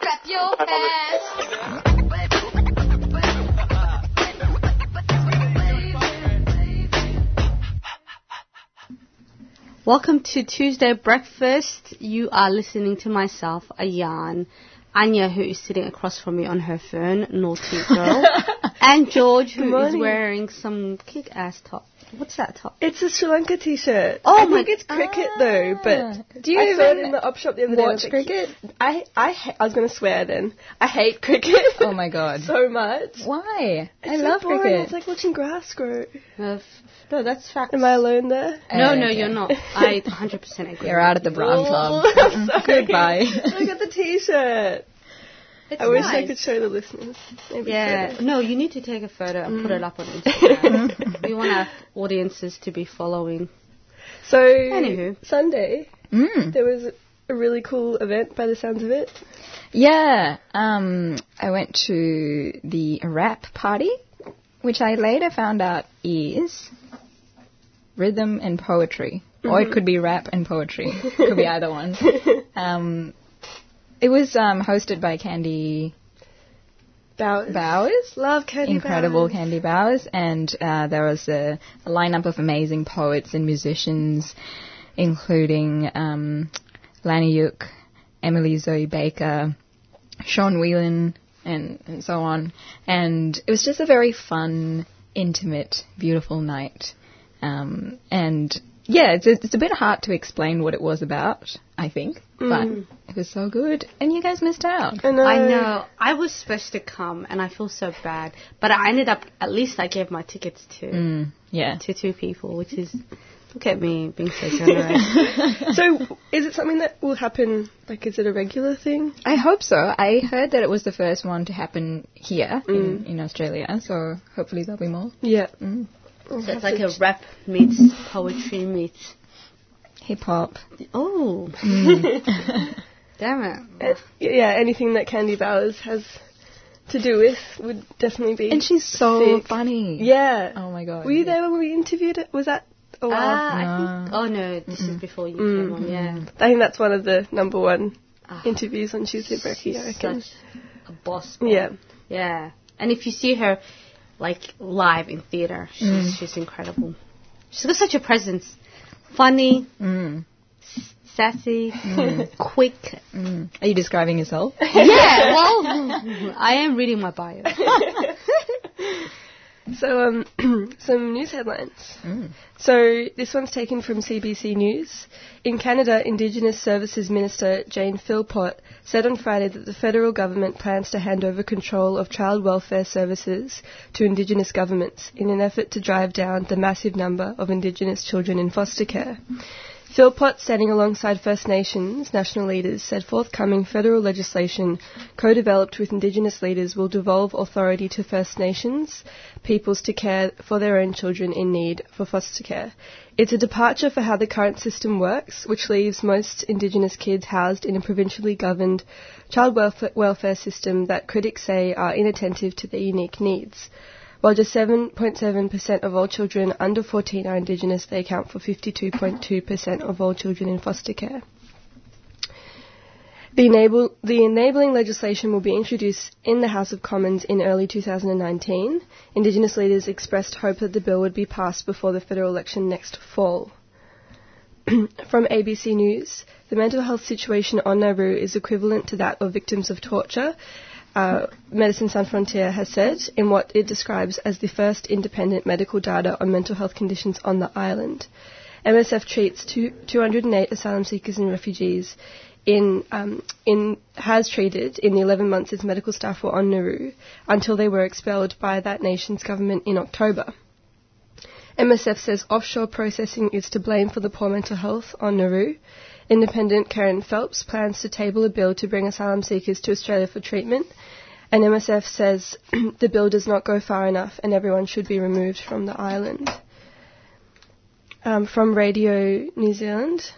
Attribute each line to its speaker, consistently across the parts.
Speaker 1: Clap your hands. Welcome to Tuesday Breakfast. You are listening to myself, Ayan, Anya, who is sitting across from me on her phone, naughty girl, and George, who is
Speaker 2: morning.
Speaker 3: wearing some kick-ass top. What's that top?
Speaker 2: It's a Sri Lanka t-shirt.
Speaker 3: Oh
Speaker 2: I
Speaker 3: my-
Speaker 2: think it's cricket though, but
Speaker 4: Do you
Speaker 2: I saw it in the op shop the other day.
Speaker 4: watch
Speaker 2: was like,
Speaker 4: cricket?
Speaker 2: I I ha- I was gonna swear then. I hate cricket.
Speaker 4: Oh my god.
Speaker 2: so much.
Speaker 4: Why? I
Speaker 2: It's so
Speaker 4: love
Speaker 2: boring.
Speaker 4: cricket.
Speaker 2: It's like watching grass grow.
Speaker 3: Uh, no, that's fact.
Speaker 2: Am I alone there?
Speaker 3: No, no,
Speaker 4: Okay.
Speaker 3: you're not. I 100% agree.
Speaker 4: You're out of the Brown Club. Goodbye.
Speaker 2: Look at the t-shirt.
Speaker 3: It's
Speaker 2: I wish I could show the listeners. Maybe
Speaker 3: Yeah,
Speaker 2: photo.
Speaker 3: no, you need to take a photo and put it up on Instagram. we want our audiences to be following.
Speaker 2: So
Speaker 3: Anywho.
Speaker 2: Sunday
Speaker 4: Mm.
Speaker 2: there was a really cool event by the sounds of it.
Speaker 4: Yeah, um, I went to the rap party, which I later found out is rhythm and poetry, or it could be rap and poetry. could be either one. Um, it was um, hosted by Candy
Speaker 2: Bowers.
Speaker 4: Bowers.
Speaker 2: Love Candy
Speaker 4: incredible
Speaker 2: Bowers.
Speaker 4: Candy Bowers, and uh, there was a, a lineup of amazing poets and musicians, including um, Lana Yuk, Emily Zoe Baker, Sean Whelan, and, and so on. And it was just a very fun, intimate, beautiful night. Um, and yeah, it's, it's a bit hard to explain what it was about, I think, mm. but it was so good. And you guys missed out.
Speaker 2: I know.
Speaker 3: I know. I was supposed to come, and I feel so bad. But I ended up, at least I gave my tickets to
Speaker 4: Mm, yeah.
Speaker 3: to two people, which is, look at me being so generous.
Speaker 2: So is it something that will happen? Like, is it a regular thing?
Speaker 4: I hope so. I heard that it was the first one to happen here in, mm. in Australia, so hopefully there'll be more.
Speaker 2: Yeah. Mm.
Speaker 3: So it's like a rap meets poetry meets.
Speaker 4: Hip hop.
Speaker 3: Oh, damn it.
Speaker 2: Uh, yeah, anything that Candy Bowers has to do with would definitely be.
Speaker 4: And she's so
Speaker 2: sick.
Speaker 4: funny.
Speaker 2: Yeah.
Speaker 4: Oh my god.
Speaker 2: Were you there when we interviewed it? Was that a while?
Speaker 3: Ah, I think. Oh no, this is before you came on. Yeah,
Speaker 2: I think that's one of the number one
Speaker 3: Ah,
Speaker 2: interviews on Tuesday Brekkie,
Speaker 3: she's
Speaker 2: I reckon.
Speaker 3: such a boss.
Speaker 2: Yeah.
Speaker 3: Yeah, and if you see her like live in theater, she's she's incredible. She's got such a presence, funny,
Speaker 4: Mm.
Speaker 3: sassy, quick.
Speaker 4: Mm. Are you describing yourself?
Speaker 3: Yeah, well, I am reading my bio.
Speaker 2: So, um, some news headlines.
Speaker 4: Mm.
Speaker 2: So, this one's taken from CBC News. In Canada, Indigenous Services Minister Jane Philpott said on Friday that the federal government plans to hand over control of child welfare services to Indigenous governments in an effort to drive down the massive number of Indigenous children in foster care. Philpott, standing alongside First Nations national leaders, said forthcoming federal legislation co-developed with Indigenous leaders will devolve authority to First Nations peoples to care for their own children in need for foster care. It's a departure for how the current system works, which leaves most Indigenous kids housed in a provincially governed child welfare, welfare system that critics say are inattentive to their unique needs. While just 7.7% of all children under 14 are Indigenous, they account for 52.2% of all children in foster care. The, enable, the enabling legislation will be introduced in the House of Commons in early 2019. Indigenous leaders expressed hope that the bill would be passed before the federal election next fall. From ABC News, the mental health situation on Nauru is equivalent to that of victims of torture, uh, Medicine Sans Frontier has said, in what it describes as the first independent medical data on mental health conditions on the island. MSF treats two, 208 asylum seekers and refugees in, um, in, has treated in the 11 months its medical staff were on Nauru until they were expelled by that nation's government in October. MSF says offshore processing is to blame for the poor mental health on Nauru. Independent Kerryn Phelps plans to table a bill to bring asylum seekers to Australia for treatment, and MSF says the bill does not go far enough and everyone should be removed from the island. Um, from Radio New Zealand,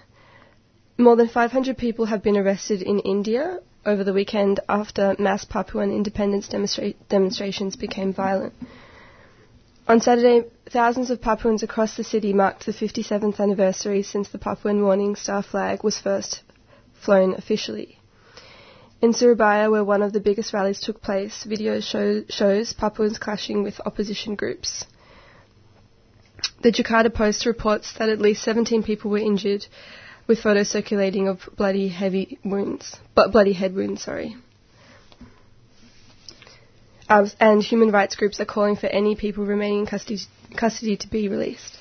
Speaker 2: more than 500 people have been arrested in India over the weekend after mass Papuan independence demonstra- demonstrations became violent. On Saturday, thousands of Papuans across the city marked the 57th anniversary since the Papuan Morning Star flag was first flown officially. In Surabaya, where one of the biggest rallies took place, video show, shows Papuans clashing with opposition groups. The Jakarta Post reports that at least 17 people were injured, with photos circulating of bloody heavy wounds, but bloody head wounds, sorry. And human rights groups are calling for any people remaining in custody, custody to be released.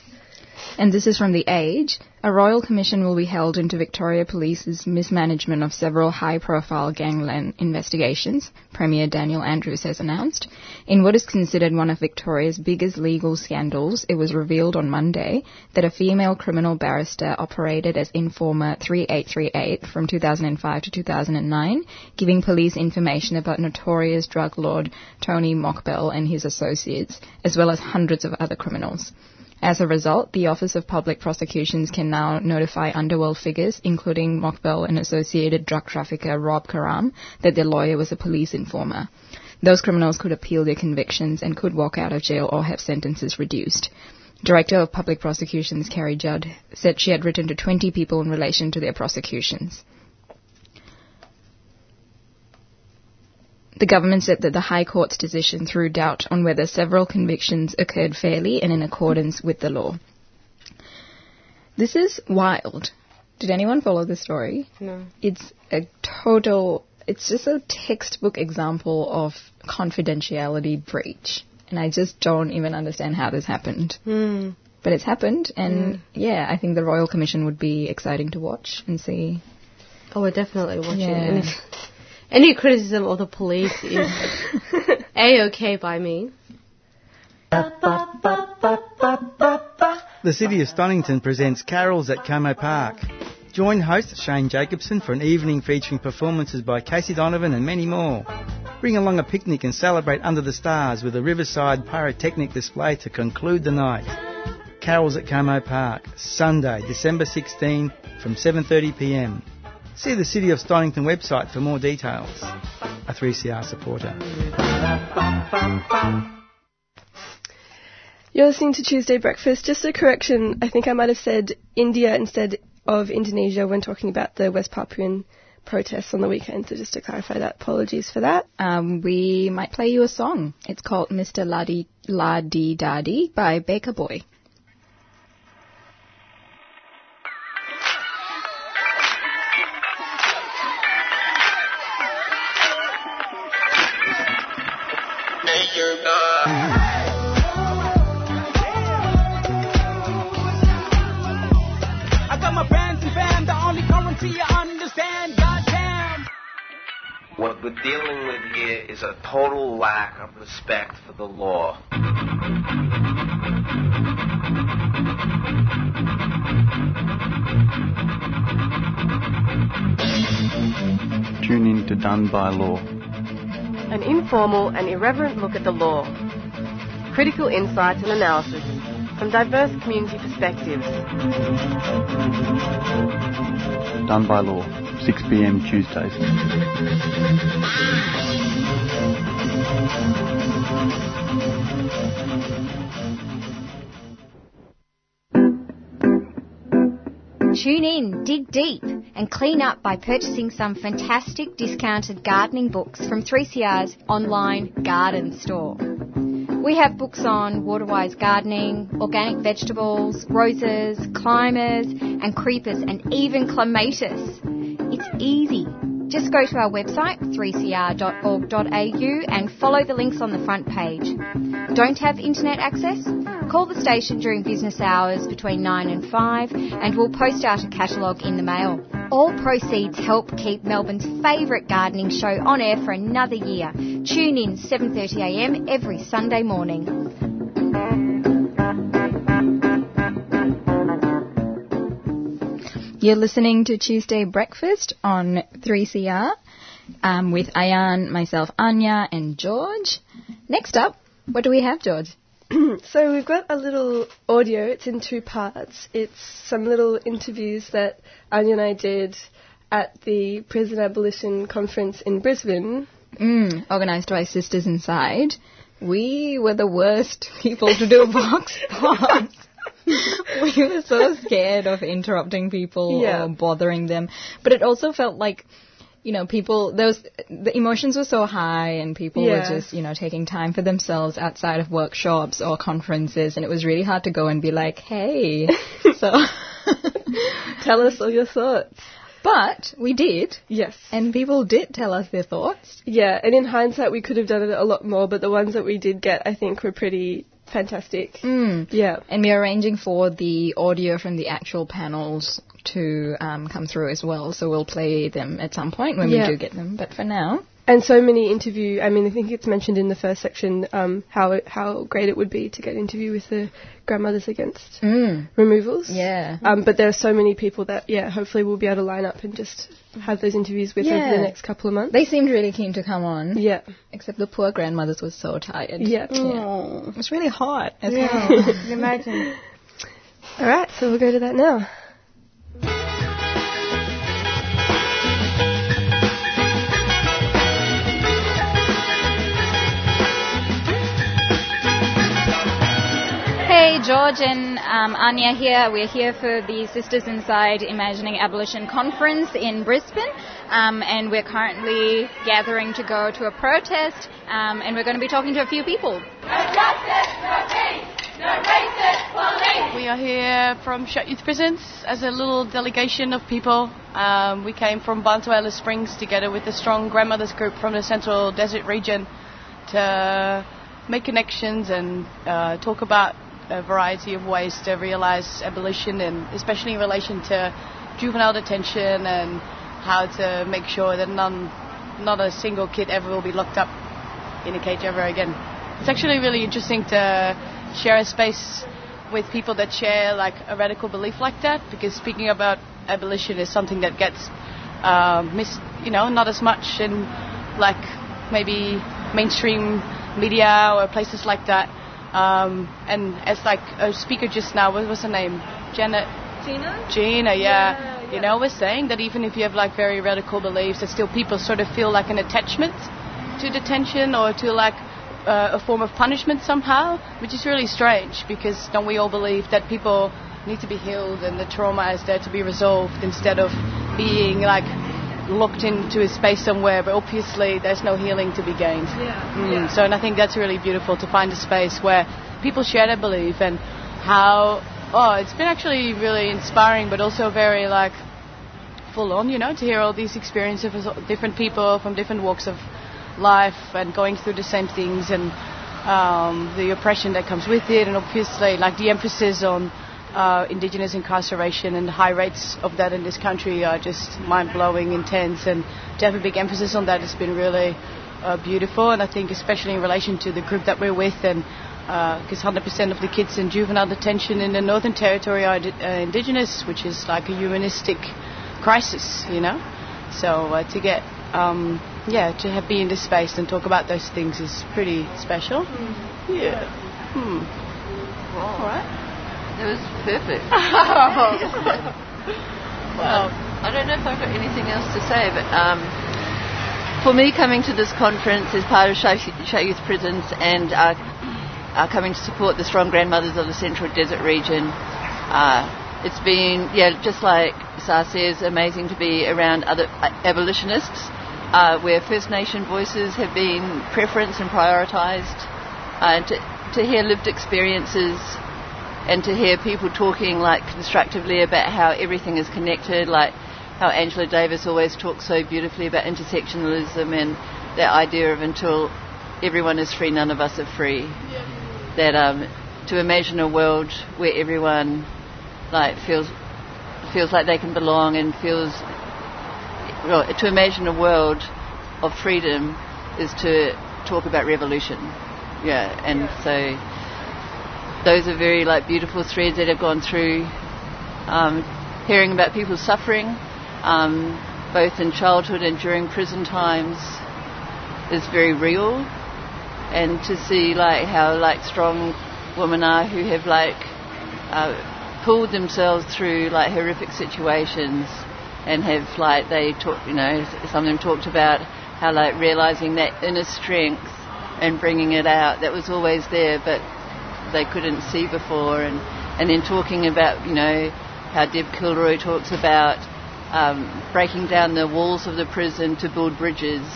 Speaker 4: And this is from The Age. A royal commission will be held into Victoria Police's mismanagement of several high profile gangland investigations, Premier Daniel Andrews has announced. In what is considered one of Victoria's biggest legal scandals, it was revealed on Monday that a female criminal barrister operated as informer 3838 from 2005 to 2009, giving police information about notorious drug lord Tony Mokbel and his associates, as well as hundreds of other criminals. As a result, the Office of Public Prosecutions can now notify underworld figures, including Mokbel and associated drug trafficker Rob Karam, that their lawyer was a police informer. Those criminals could appeal their convictions and could walk out of jail or have sentences reduced. Director of Public Prosecutions Kerri Judd said she had written to 20 people in relation to their prosecutions. The government said that the High Court's decision threw doubt on whether several convictions occurred fairly and in accordance with the law. This is wild. Did anyone follow the story?
Speaker 3: No.
Speaker 4: It's a total, it's just a textbook example of confidentiality breach. And I just don't even understand how this happened.
Speaker 3: Mm.
Speaker 4: But it's happened, and yeah, I think the Royal Commission would be exciting to watch and see.
Speaker 3: Oh, we're definitely watching.
Speaker 4: Yeah.
Speaker 3: Any, any criticism of the police is a-okay by me.
Speaker 5: The City of Stonnington presents Carols at Como Park. Join host Shane Jacobson for an evening featuring performances by Casey Donovan and many more. Bring along a picnic and celebrate under the stars with a riverside pyrotechnic display to conclude the night. Carols at Como Park, Sunday, December 16 from 7.30pm. See the City of Stonnington website for more details. A 3CR supporter.
Speaker 2: You're listening to Tuesday Breakfast. Just a correction, I think I might have said India instead of Indonesia when talking about the West Papuan protests on the weekend. So just to clarify that, apologies for that.
Speaker 4: Um, we might play you a song. It's called Mr. Ladi La Di Dadi by Baker Boy.
Speaker 6: I got my friends and fam, the only currency you understand, goddamn.
Speaker 7: What we're dealing with here is a total lack of respect for the law.
Speaker 8: Tune in to Done by Law.
Speaker 9: An informal and irreverent look at the law. Critical insights and analysis from diverse community perspectives.
Speaker 8: Done by Law, 6 p.m. Tuesdays.
Speaker 10: Tune in, dig deep, and clean up by purchasing some fantastic discounted gardening books from 3CR's online garden store. We have books on waterwise gardening, organic vegetables, roses, climbers, and creepers, and even clematis. It's easy. Just go to our website, 3cr.org.au, and follow the links on the front page. Don't have internet access? Call the station during business hours between 9 and 5 and we'll post out a catalogue in the mail. All proceeds help keep Melbourne's favourite gardening show on air for another year. Tune in 7.30am every Sunday morning.
Speaker 4: You're listening to Tuesday Breakfast on 3CR um, with Ayan, myself, Anya, and George. Next up, what do we have, George?
Speaker 2: so we've got a little audio. It's in two parts. It's some little interviews that Anya and I did at the Prison Abolition Conference in Brisbane.
Speaker 4: Mm, organised by Sisters Inside. We were the worst people to do a vox pop. we were so scared of interrupting people
Speaker 2: Yeah.
Speaker 4: or bothering them. But it also felt like, you know, people, was, the emotions were so high and people
Speaker 2: Yeah.
Speaker 4: were just, you know, taking time for themselves outside of workshops or conferences and it was really hard to go and be like, hey, so.
Speaker 2: Tell us all your thoughts.
Speaker 4: But we did.
Speaker 2: Yes.
Speaker 4: And people did tell us their thoughts.
Speaker 2: Yeah, and in hindsight, we could have done it a lot more, but the ones that we did get, I think, were pretty fantastic.
Speaker 4: Mm.
Speaker 2: Yeah.
Speaker 4: And we're arranging for the audio from the actual panels to um, come through as well. So we'll play them at some point when
Speaker 2: Yeah.
Speaker 4: we do get them. But for now,
Speaker 2: And so many interview. I mean, I think it's mentioned in the first section um, how how great it would be to get an interview with the grandmothers against
Speaker 4: mm.
Speaker 2: removals.
Speaker 4: yeah.
Speaker 2: Um, but there are so many people that, yeah, hopefully we'll be able to line up and just have those interviews with over
Speaker 4: Yeah.
Speaker 2: the next couple of months.
Speaker 4: They seemed really keen to come on.
Speaker 2: yeah.
Speaker 4: Except the poor grandmothers were so tired.
Speaker 2: Yeah.
Speaker 4: It was really hot as
Speaker 3: Yeah.
Speaker 4: well.
Speaker 3: Imagine?
Speaker 2: All right, so we'll go to that now.
Speaker 4: Hey, George and um, Anya here. We're here for the Sisters Inside Imagining Abolition conference in Brisbane, um, and we're currently gathering to go to a protest, um, and we're going to be talking to a few people.
Speaker 11: We are here from Shut Youth Prisons as a little delegation of people. Um, we came from Bantuela Springs together with the strong grandmothers group from the Central Desert region to make connections and uh, talk about a variety of ways to realize abolition and especially in relation to juvenile detention and how to make sure that none, not a single kid ever will be locked up in a cage ever again. It's actually really interesting to share a space with people that share like a radical belief like that because speaking about abolition is something that gets um, missed, you know, not as much in like maybe mainstream media or places like that. Um, and as like a speaker just now, what was her name? Janet.
Speaker 2: Gina?
Speaker 11: Gina, yeah. You know, was saying that even if you have like very radical beliefs, that still people sort of feel like an attachment to detention or to like uh, a form of punishment somehow, which is really strange because don't we all believe that people need to be healed and the trauma is there to be resolved instead of being like locked into a space somewhere, but obviously there's no healing to be gained.
Speaker 2: Yeah.
Speaker 11: Mm, So, and I think that's really beautiful to find a space where people share their belief and how, oh, it's been actually really inspiring, but also very like full on, you know, to hear all these experiences of different people from different walks of life and going through the same things and um, the oppression that comes with it, and obviously like the emphasis on uh, indigenous incarceration and the high rates of that in this country are just mind-blowing, intense, and to have a big emphasis on that has been really uh, beautiful. And I think especially in relation to the group that we're with, and because 100% of the kids in juvenile detention in the Northern Territory are uh, indigenous, which is like a humanistic crisis, you know. So uh, to get um, yeah, to have be in this space and talk about those things is pretty special. Yeah. Hmm. All right.
Speaker 12: It was perfect.
Speaker 11: well,
Speaker 12: I don't know if I've got anything else to say, but um, for me, coming to this conference as part of Shut Youth Prisons and uh, uh, coming to support the strong grandmothers of the Central Desert region, uh, it's been, yeah, just like Sa says, amazing to be around other uh, abolitionists, uh, where First Nation voices have been preferenced and prioritised, uh, to, to hear lived experiences and to hear people talking like constructively about how everything is connected, like how Angela Davis always talks so beautifully about intersectionalism and that idea of until everyone is free, none of us are free. That um, to imagine a world where everyone like feels feels like they can belong and feels well, to imagine a world of freedom is to talk about revolution. Yeah, and so those are very like beautiful threads that have gone through. Um, hearing about people's suffering, um, both in childhood and during prison times, is very real. And to see like how like strong women are who have like uh, pulled themselves through like horrific situations and have like they talk, you know, some of them talked about how like realizing that inner strength and bringing it out that was always there, but they couldn't see before, and and then talking about you know how Deb Kilroy talks about um, breaking down the walls of the prison to build bridges,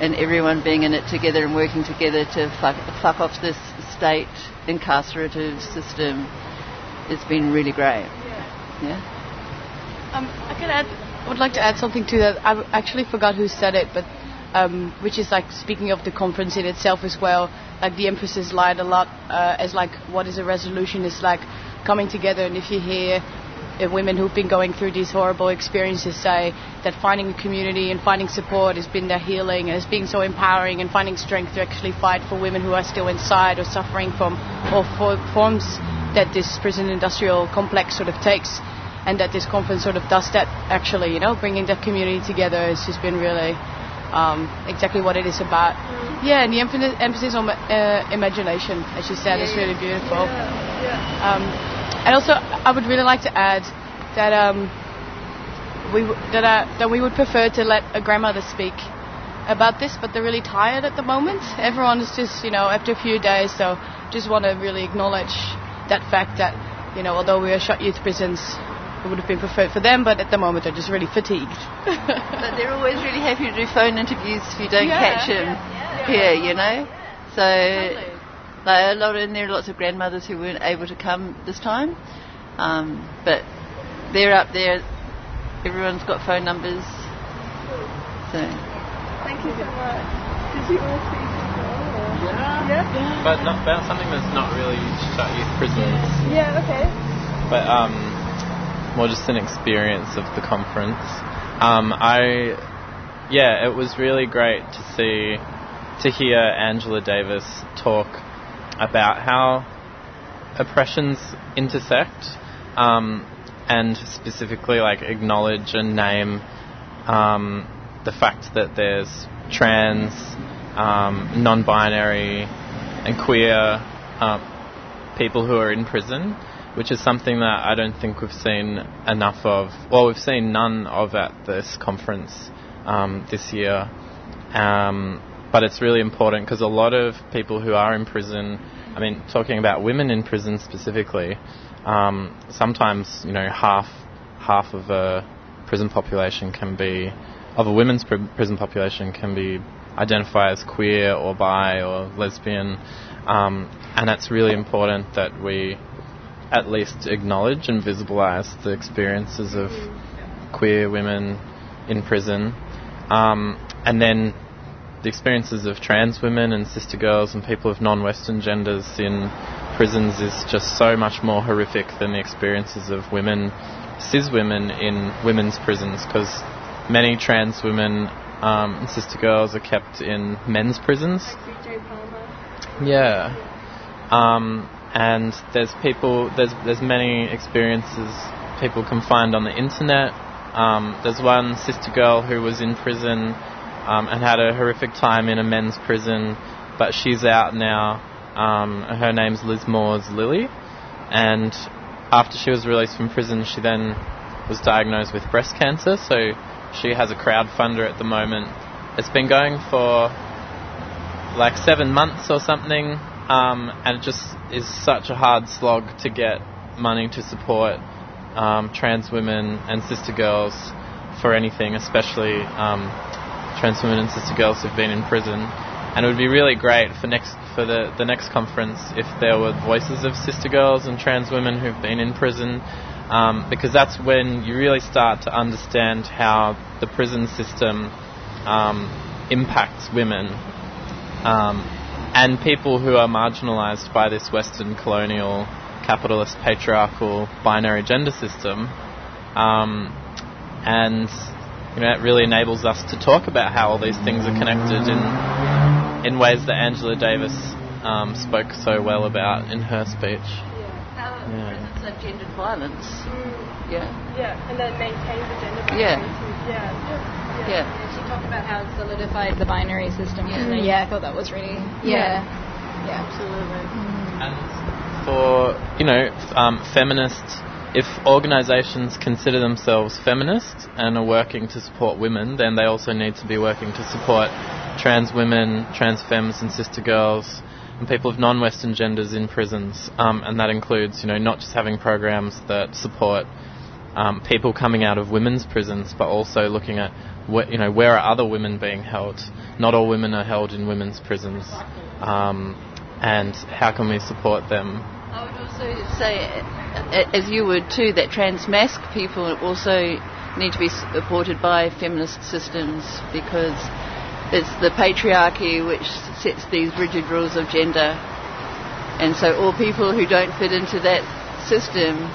Speaker 12: and everyone being in it together and working together to fuck, fuck off this state incarcerative system. It's been really great. Yeah.
Speaker 11: Um, I could add. I would like to add something to that. I actually forgot who said it, but um, which is like speaking of the conference in itself as well. Like the emphasis lied a lot uh, as like what is a resolution is like coming together. And if you hear uh, women who've been going through these horrible experiences say that finding a community and finding support has been their healing and has been so empowering and finding strength to actually fight for women who are still inside or suffering from all forms that this prison industrial complex sort of takes and that this conference sort of does that actually, you know, bringing that community together has just been really um, exactly what it is about. Yeah, and the emphasis on uh, imagination, as you said, yeah, is really beautiful. Yeah, yeah. Um, and also, I would really like to add that um, we w- that uh, that we would prefer to let a grandmother speak about this, but they're really tired at the moment. Everyone is just, you know, after a few days, so just want to really acknowledge that fact that, you know, although we are shut youth prisons, it would have been preferred for them, but at the moment they're just really fatigued.
Speaker 12: but they're always really happy to do phone interviews if you don't yeah, catch them yeah, yeah. here, you know. So, totally. like a lot, and there are lots of grandmothers who weren't able to come this time, um, but they're up there. Everyone's got phone numbers. So.
Speaker 2: Thank you so much. Did you want to speak?
Speaker 13: Yeah. yeah. But not about something that's not really shut youth prisons.
Speaker 2: Yeah, okay.
Speaker 13: But um more just an experience of the conference. Um, I, yeah, it was really great to see, to hear Angela Davis talk about how oppressions intersect, um, and specifically like acknowledge and name um, the fact that there's trans, um, non-binary, and queer uh, people who are in prison which is something that I don't think we've seen enough of. Well, we've seen none of at this conference um, this year. Um, but it's really important because a lot of people who are in prison, I mean, talking about women in prison specifically, um, sometimes you know half half of a prison population can be of a women's pr- prison population can be identified as queer or bi or lesbian, um, and it's really important that we at least acknowledge and visibilise the experiences of queer women in prison, um, and then the experiences of trans women and sister girls and people of non-Western genders in prisons is just so much more horrific than the experiences of women, cis women in women's prisons, because many trans women um, and sister girls are kept in men's prisons. Yeah. Um, and there's people, there's there's many experiences people can find on the internet. Um, there's one sister girl who was in prison um, and had a horrific time in a men's prison, but she's out now. Um, her name's Liz Moore's Lily, and after she was released from prison, she then was diagnosed with breast cancer. So she has a crowdfunder at the moment. It's been going for like seven months or something, um, and it just is such a hard slog to get money to support um, trans women and sister girls for anything, especially um, trans women and sister girls who've been in prison. And it would be really great for next for the, the next conference if there were voices of sister girls and trans women who've been in prison, um, because that's when you really start to understand how the prison system um, impacts women. And people who are marginalised by this Western colonial, capitalist, patriarchal, binary gender system. Um, and you know, it really enables us to talk about how all these things are connected in in ways that Angela Davis um, spoke so well about in her speech.
Speaker 12: Yeah. yeah. It's gendered violence.
Speaker 2: Mm.
Speaker 12: Yeah.
Speaker 2: Yeah, and then maintain the gender binary.
Speaker 12: Yeah.
Speaker 2: Yeah.
Speaker 12: Yeah.
Speaker 4: yeah. She talked about how it solidified the binary system.
Speaker 10: Yeah, mm.
Speaker 4: yeah I thought that was really.
Speaker 10: Yeah.
Speaker 4: Yeah,
Speaker 12: absolutely.
Speaker 13: Mm. And for you know um, feminists if organisations consider themselves feminist and are working to support women, then they also need to be working to support trans women, trans femmes and sister girls, and people of non-Western genders in prisons. Um, and that includes, you know, not just having programs that support um, people coming out of women's prisons, but also looking at, wh- you know, where are other women being held? Not all women are held in women's prisons. Um, and how can we support them?
Speaker 12: I would also say as you would too, that trans people also need to be supported by feminist systems because it's the patriarchy which sets these rigid rules of gender. And so all people who don't fit into that system,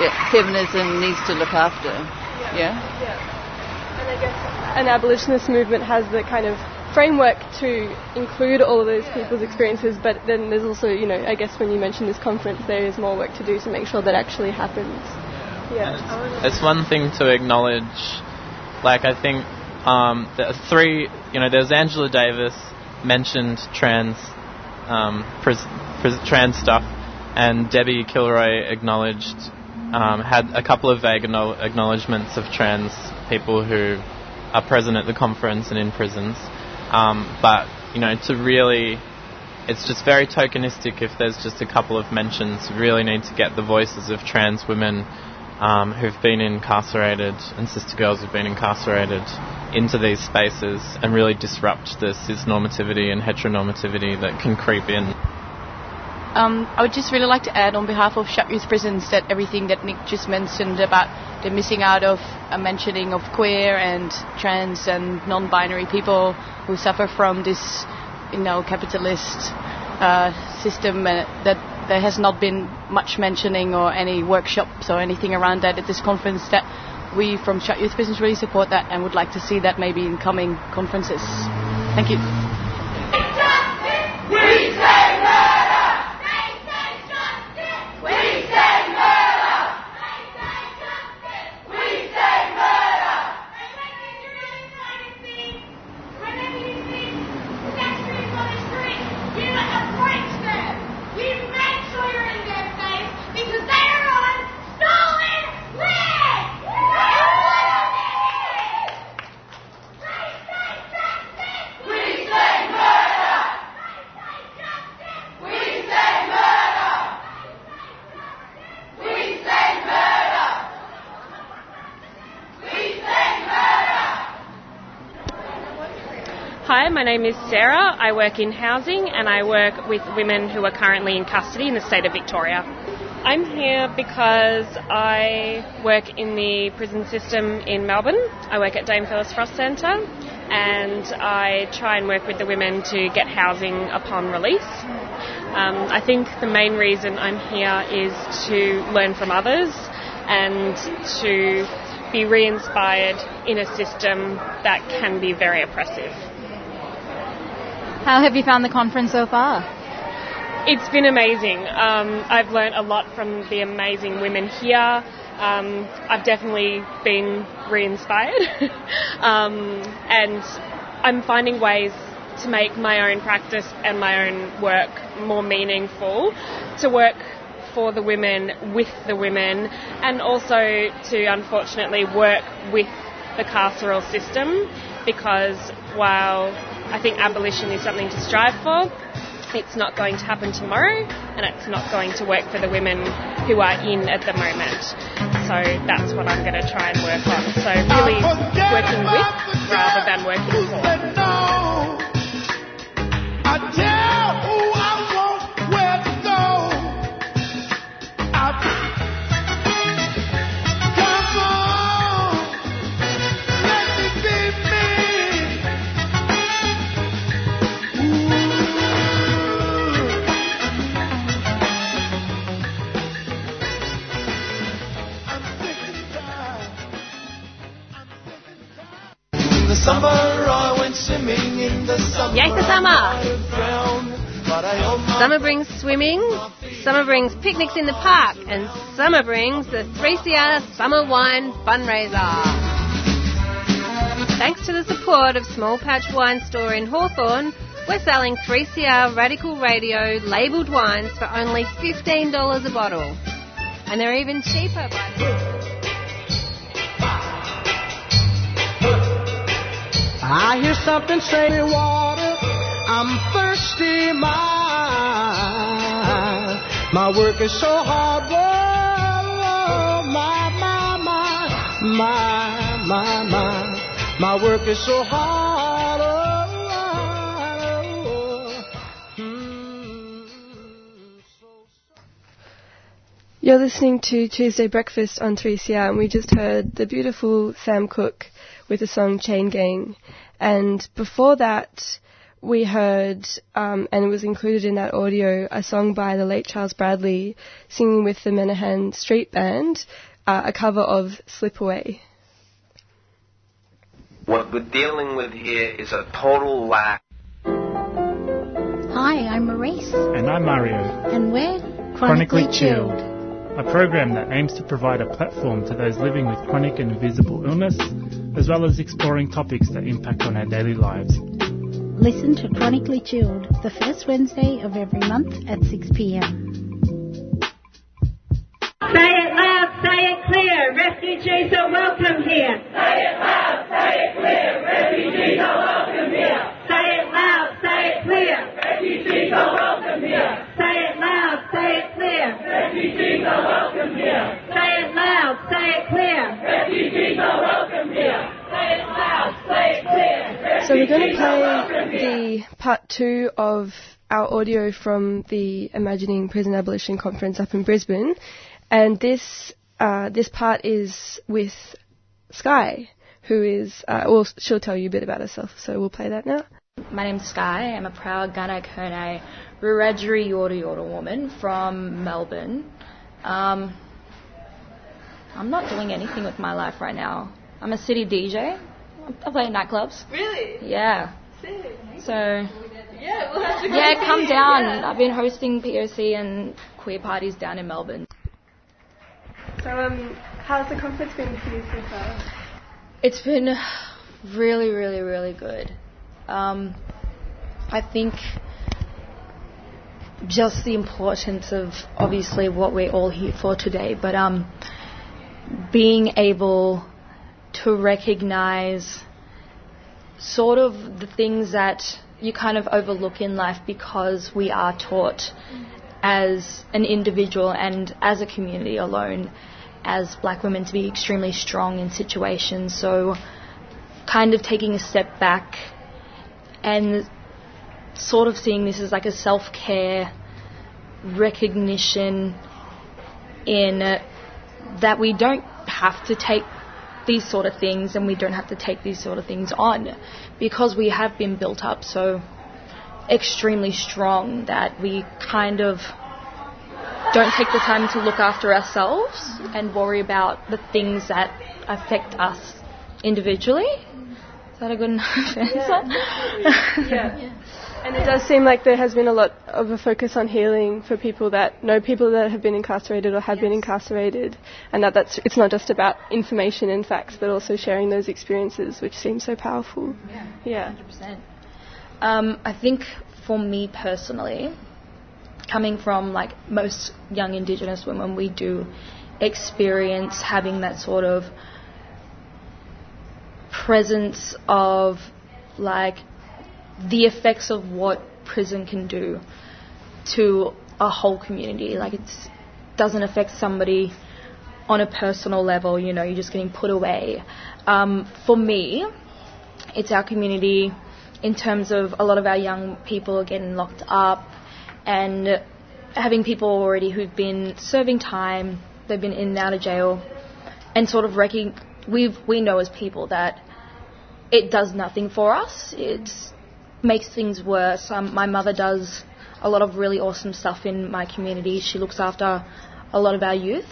Speaker 12: yeah, feminism needs to look after.
Speaker 2: Yeah? yeah? Yeah. And I guess an abolitionist movement has the kind of framework to include all of those people's experiences, but then there's also, you know, I guess when you mention this conference, there is more work to do to make sure that actually happens.
Speaker 13: Yeah. It's, it's one thing to acknowledge, like, I think um, there are three, you know, there's Angela Davis mentioned trans, um, pres- pres- trans stuff, and Debbie Kilroy acknowledged, um, had a couple of vague acknowledgements of trans people who are present at the conference and in prisons. Um, but you know, to really, it's just very tokenistic if there's just a couple of mentions. We really need to get the voices of trans women um, who've been incarcerated and sister girls who've been incarcerated into these spaces and really disrupt the cisnormativity and heteronormativity that can creep in.
Speaker 11: Um, I would just really like to add on behalf of Shut Youth Prisons that everything that Nick just mentioned about the missing out of a mentioning of queer and trans and non-binary people who suffer from this, you know, capitalist uh, system uh, that there has not been much mentioning or any workshops or anything around that at this conference that we from Shut Youth Prisons really support that and would like to see that maybe in coming conferences. Thank you.
Speaker 14: Name is Sarah. I work in housing and I work with women who are currently in custody in the state of Victoria. I'm here because I work in the prison system in Melbourne. I work at Dame Phyllis Frost Centre and I try and work with the women to get housing upon release. Um, I think the main reason I'm here is to learn from others and to be re inspired in a system that can be very oppressive.
Speaker 10: How have you found the conference so far?
Speaker 14: It's been amazing. Um, I've learned a lot from the amazing women here. Um, I've definitely been re-inspired, um, and I'm finding ways to make my own practice and my own work more meaningful. To work for the women, with the women, and also to unfortunately work with the carceral system because while I think abolition is something to strive for. It's not going to happen tomorrow, and it's not going to work for the women who are in at the moment. So that's what I'm going to try and work on. So really working with rather than working for.
Speaker 15: I held my
Speaker 9: Summer brings swimming, summer brings picnics in the park, and summer brings the 3CR Summer Wine Fundraiser. Thanks to the support of Small Patch Wine Store in Hawthorn, we're selling 3CR Radical Radio labelled wines for only $15 a bottle. And they're even cheaper by the
Speaker 15: I hear something say water. I'm thirsty, my my work is so hard. Whoa, my my my my my my my work is so hard. Oh, oh, oh hmm,
Speaker 2: You're listening to Tuesday Breakfast on 3CR, and we just heard the beautiful Sam Cooke with the song Chain Gang. And before that, we heard, um, and it was included in that audio, a song by the late Charles Bradley singing with the Menahan Street Band, uh, a cover of Slip Away.
Speaker 7: What we're dealing with here is a total lack.
Speaker 16: Hi, I'm Maurice,
Speaker 17: And I'm Mario.
Speaker 16: and we're
Speaker 17: Chronically Chilled, a program that aims to provide a platform to those living with chronic and invisible illness, as well as exploring topics that impact on our daily lives.
Speaker 16: Listen to Chronically Chilled the first Wednesday of every month at 6 p.m.
Speaker 18: Say it loud, say it clear. Refugees are welcome here. Say it loud, say it clear. Refugees are welcome here. Say it loud, say it clear. Refugees are welcome here. Say it loud, say it clear. Refugees are welcome here. Say it loud, say it clear. Refugees are welcome here. Say it loud, say it clear.
Speaker 2: So we're going to
Speaker 18: Refugees are welcome
Speaker 2: play the part two of our audio from the Imagining Prison Abolition conference up in Brisbane, and this uh, this part is with Sky, who is uh, well, she'll tell you a bit about herself. So we'll play that now.
Speaker 19: My name's Sky. I'm a proud Gunner Kone Wiradjuri Yorta Yorta woman from Melbourne. Um, I'm not doing anything with my life right now. I'm a city DJ. I play in nightclubs.
Speaker 2: Really?
Speaker 19: Yeah. So,
Speaker 2: Yeah, we'll have to go
Speaker 19: yeah, come down.
Speaker 2: Yeah.
Speaker 19: I've been hosting POC and queer parties down in Melbourne.
Speaker 2: So um, how's the conference been for you so far?
Speaker 19: It's been really, really, really good. Um, I think just the importance of obviously what we're all here for today, but um, being able to recognize sort of the things that you kind of overlook in life because we are taught as an individual and as a community alone as black women to be extremely strong in situations. So, kind of taking a step back and sort of seeing this as like a self care recognition in uh, that we don't have to take these sort of things and we don't have to take these sort of things on because we have been built up so extremely strong that we kind of don't take the time to look after ourselves and worry about the things that affect us individually. Is that a good enough answer?
Speaker 2: yeah. And it does seem like there has been a lot of a focus on healing for people that know people that have been incarcerated or have been incarcerated, and that that's it's not just about information and facts, but also sharing those experiences, which seems so powerful.
Speaker 19: Yeah.
Speaker 2: Yeah.
Speaker 19: 100%. Um, I think for me personally, coming from like most young Indigenous women, we do experience having that sort of presence of like the effects of what prison can do to a whole community. Like it doesn't affect somebody on a personal level, you know, you're just getting put away. Um, for me, it's our community in terms of a lot of our young people are getting locked up and having people already who've been serving time, they've been in and out of jail, and sort of wrecking. We we know as people that it does nothing for us. It makes things worse. Um, my mother does a lot of really awesome stuff in my community. She looks after a lot of our youth,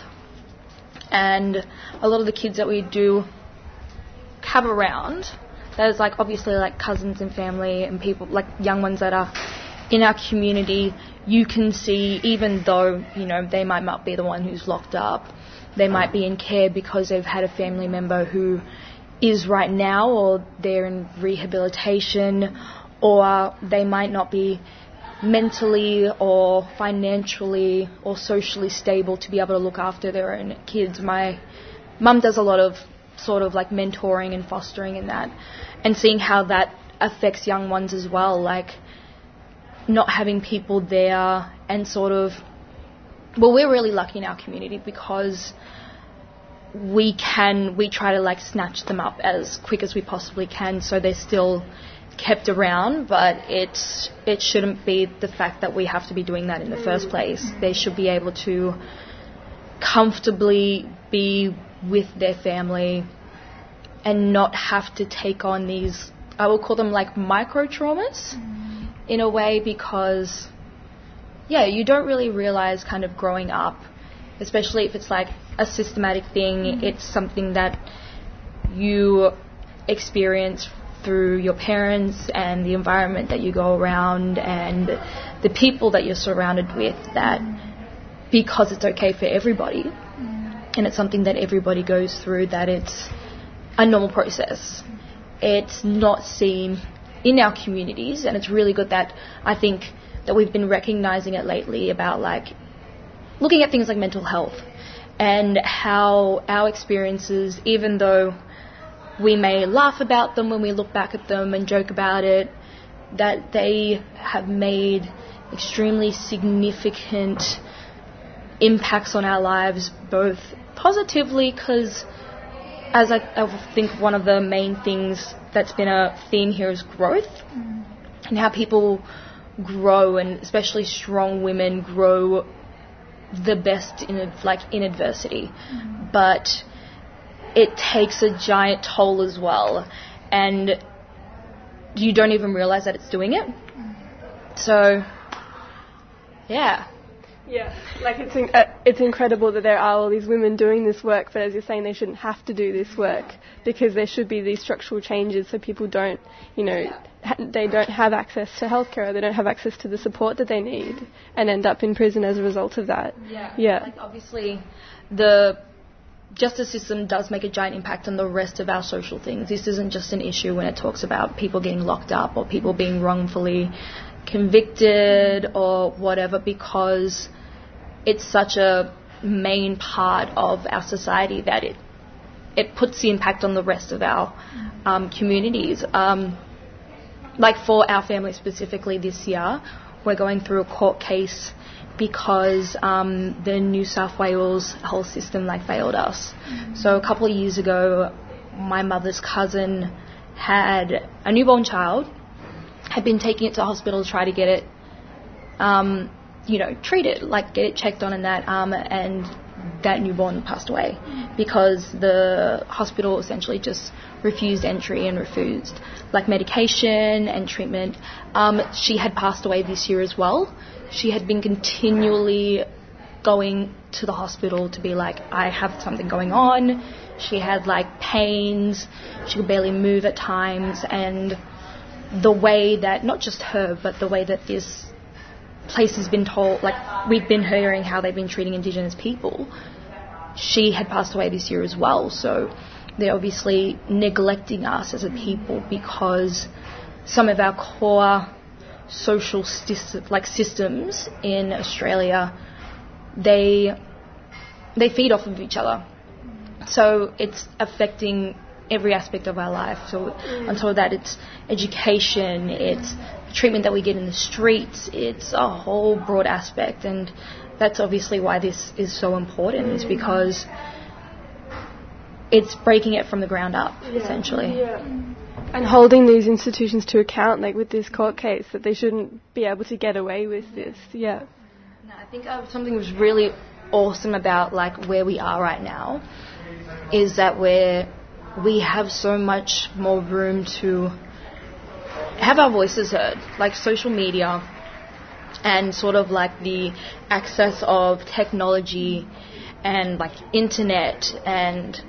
Speaker 19: and a lot of the kids that we do have around there's like obviously like cousins and family and people like young ones that are in our community. You can see even though you know they might not be the one who's locked up, they might be in care because they've had a family member who is right now or they're in rehabilitation or they might not be mentally or financially or socially stable to be able to look after their own kids. My mum does a lot of sort of like mentoring and fostering in that and seeing how that affects young ones as well, like not having people there and sort of well we're really lucky in our community because we can we try to like snatch them up as quick as we possibly can so they're still kept around but it's it shouldn't be the fact that we have to be doing that in the first place. They should be able to comfortably be with their family and not have to take on these I will call them like micro traumas in a way because yeah you don't really realize kind of growing up especially if it's like a systematic thing mm-hmm. it's something that you experience through your parents and the environment that you go around and the people that you're surrounded with that mm-hmm. because it's okay for everybody. Mm-hmm. And it's something that everybody goes through that it's a normal process. It's not seen in our communities and it's really good that I think that we've been recognizing it lately about like looking at things like mental health and how our experiences even though we may laugh about them when we look back at them and joke about it that they have made extremely significant impacts on our lives both positively because as I, I, think one of the main things that's been a theme here is growth mm. and how people grow and especially strong women grow the best in like in adversity. Mm. but it takes a giant toll as well. And you don't even realize that it's doing it. So yeah
Speaker 2: yeah, like it's in, uh, it's incredible that there are all these women doing this work, but as you're saying, they shouldn't have to do this work because there should be these structural changes so people don't, you know, ha- they don't have access to healthcare, or they don't have access to the support that they need, and end up in prison as a result of that.
Speaker 19: Yeah.
Speaker 2: Yeah.
Speaker 19: Like obviously, the justice system does make a giant impact on the rest of our social things. This isn't just an issue when it talks about people getting locked up or people being wrongfully convicted or whatever because it's such a main part of our society that it it puts the impact on the rest of our um, communities. Um, like for our family specifically this year, we're going through a court case because um, the New South Wales health system like failed us. Mm-hmm. So a couple of years ago, my mother's cousin had a newborn child, had been taking it to hospital to try to get it um, you know, treat it, like get it checked on and that, um, and that newborn passed away because the hospital essentially just refused entry and refused like medication and treatment. Um, she had passed away this year as well. She had been continually going to the hospital to be like, I have something going on. She had like pains. She could barely move at times, and the way that not just her, but the way that this place has been told, like we've been hearing how they've been treating Indigenous people. She had passed away this year as well, so they're obviously neglecting us as a people because some of our core social like systems in Australia, they they feed off of each other. So it's affecting every aspect of our life. So on top of that, it's education, it's treatment that we get in the streets. It's a whole broad aspect, and that's obviously why this is so important. Is because it's breaking it from the ground up, yeah. essentially.
Speaker 2: Yeah. And holding these institutions to account, like with this court case, that they shouldn't be able to get away with this. Yeah.
Speaker 19: No, I think uh, something was really awesome about like where we are right now is that we're we have so much more room to have our voices heard, like social media and sort of like the access of technology and like internet and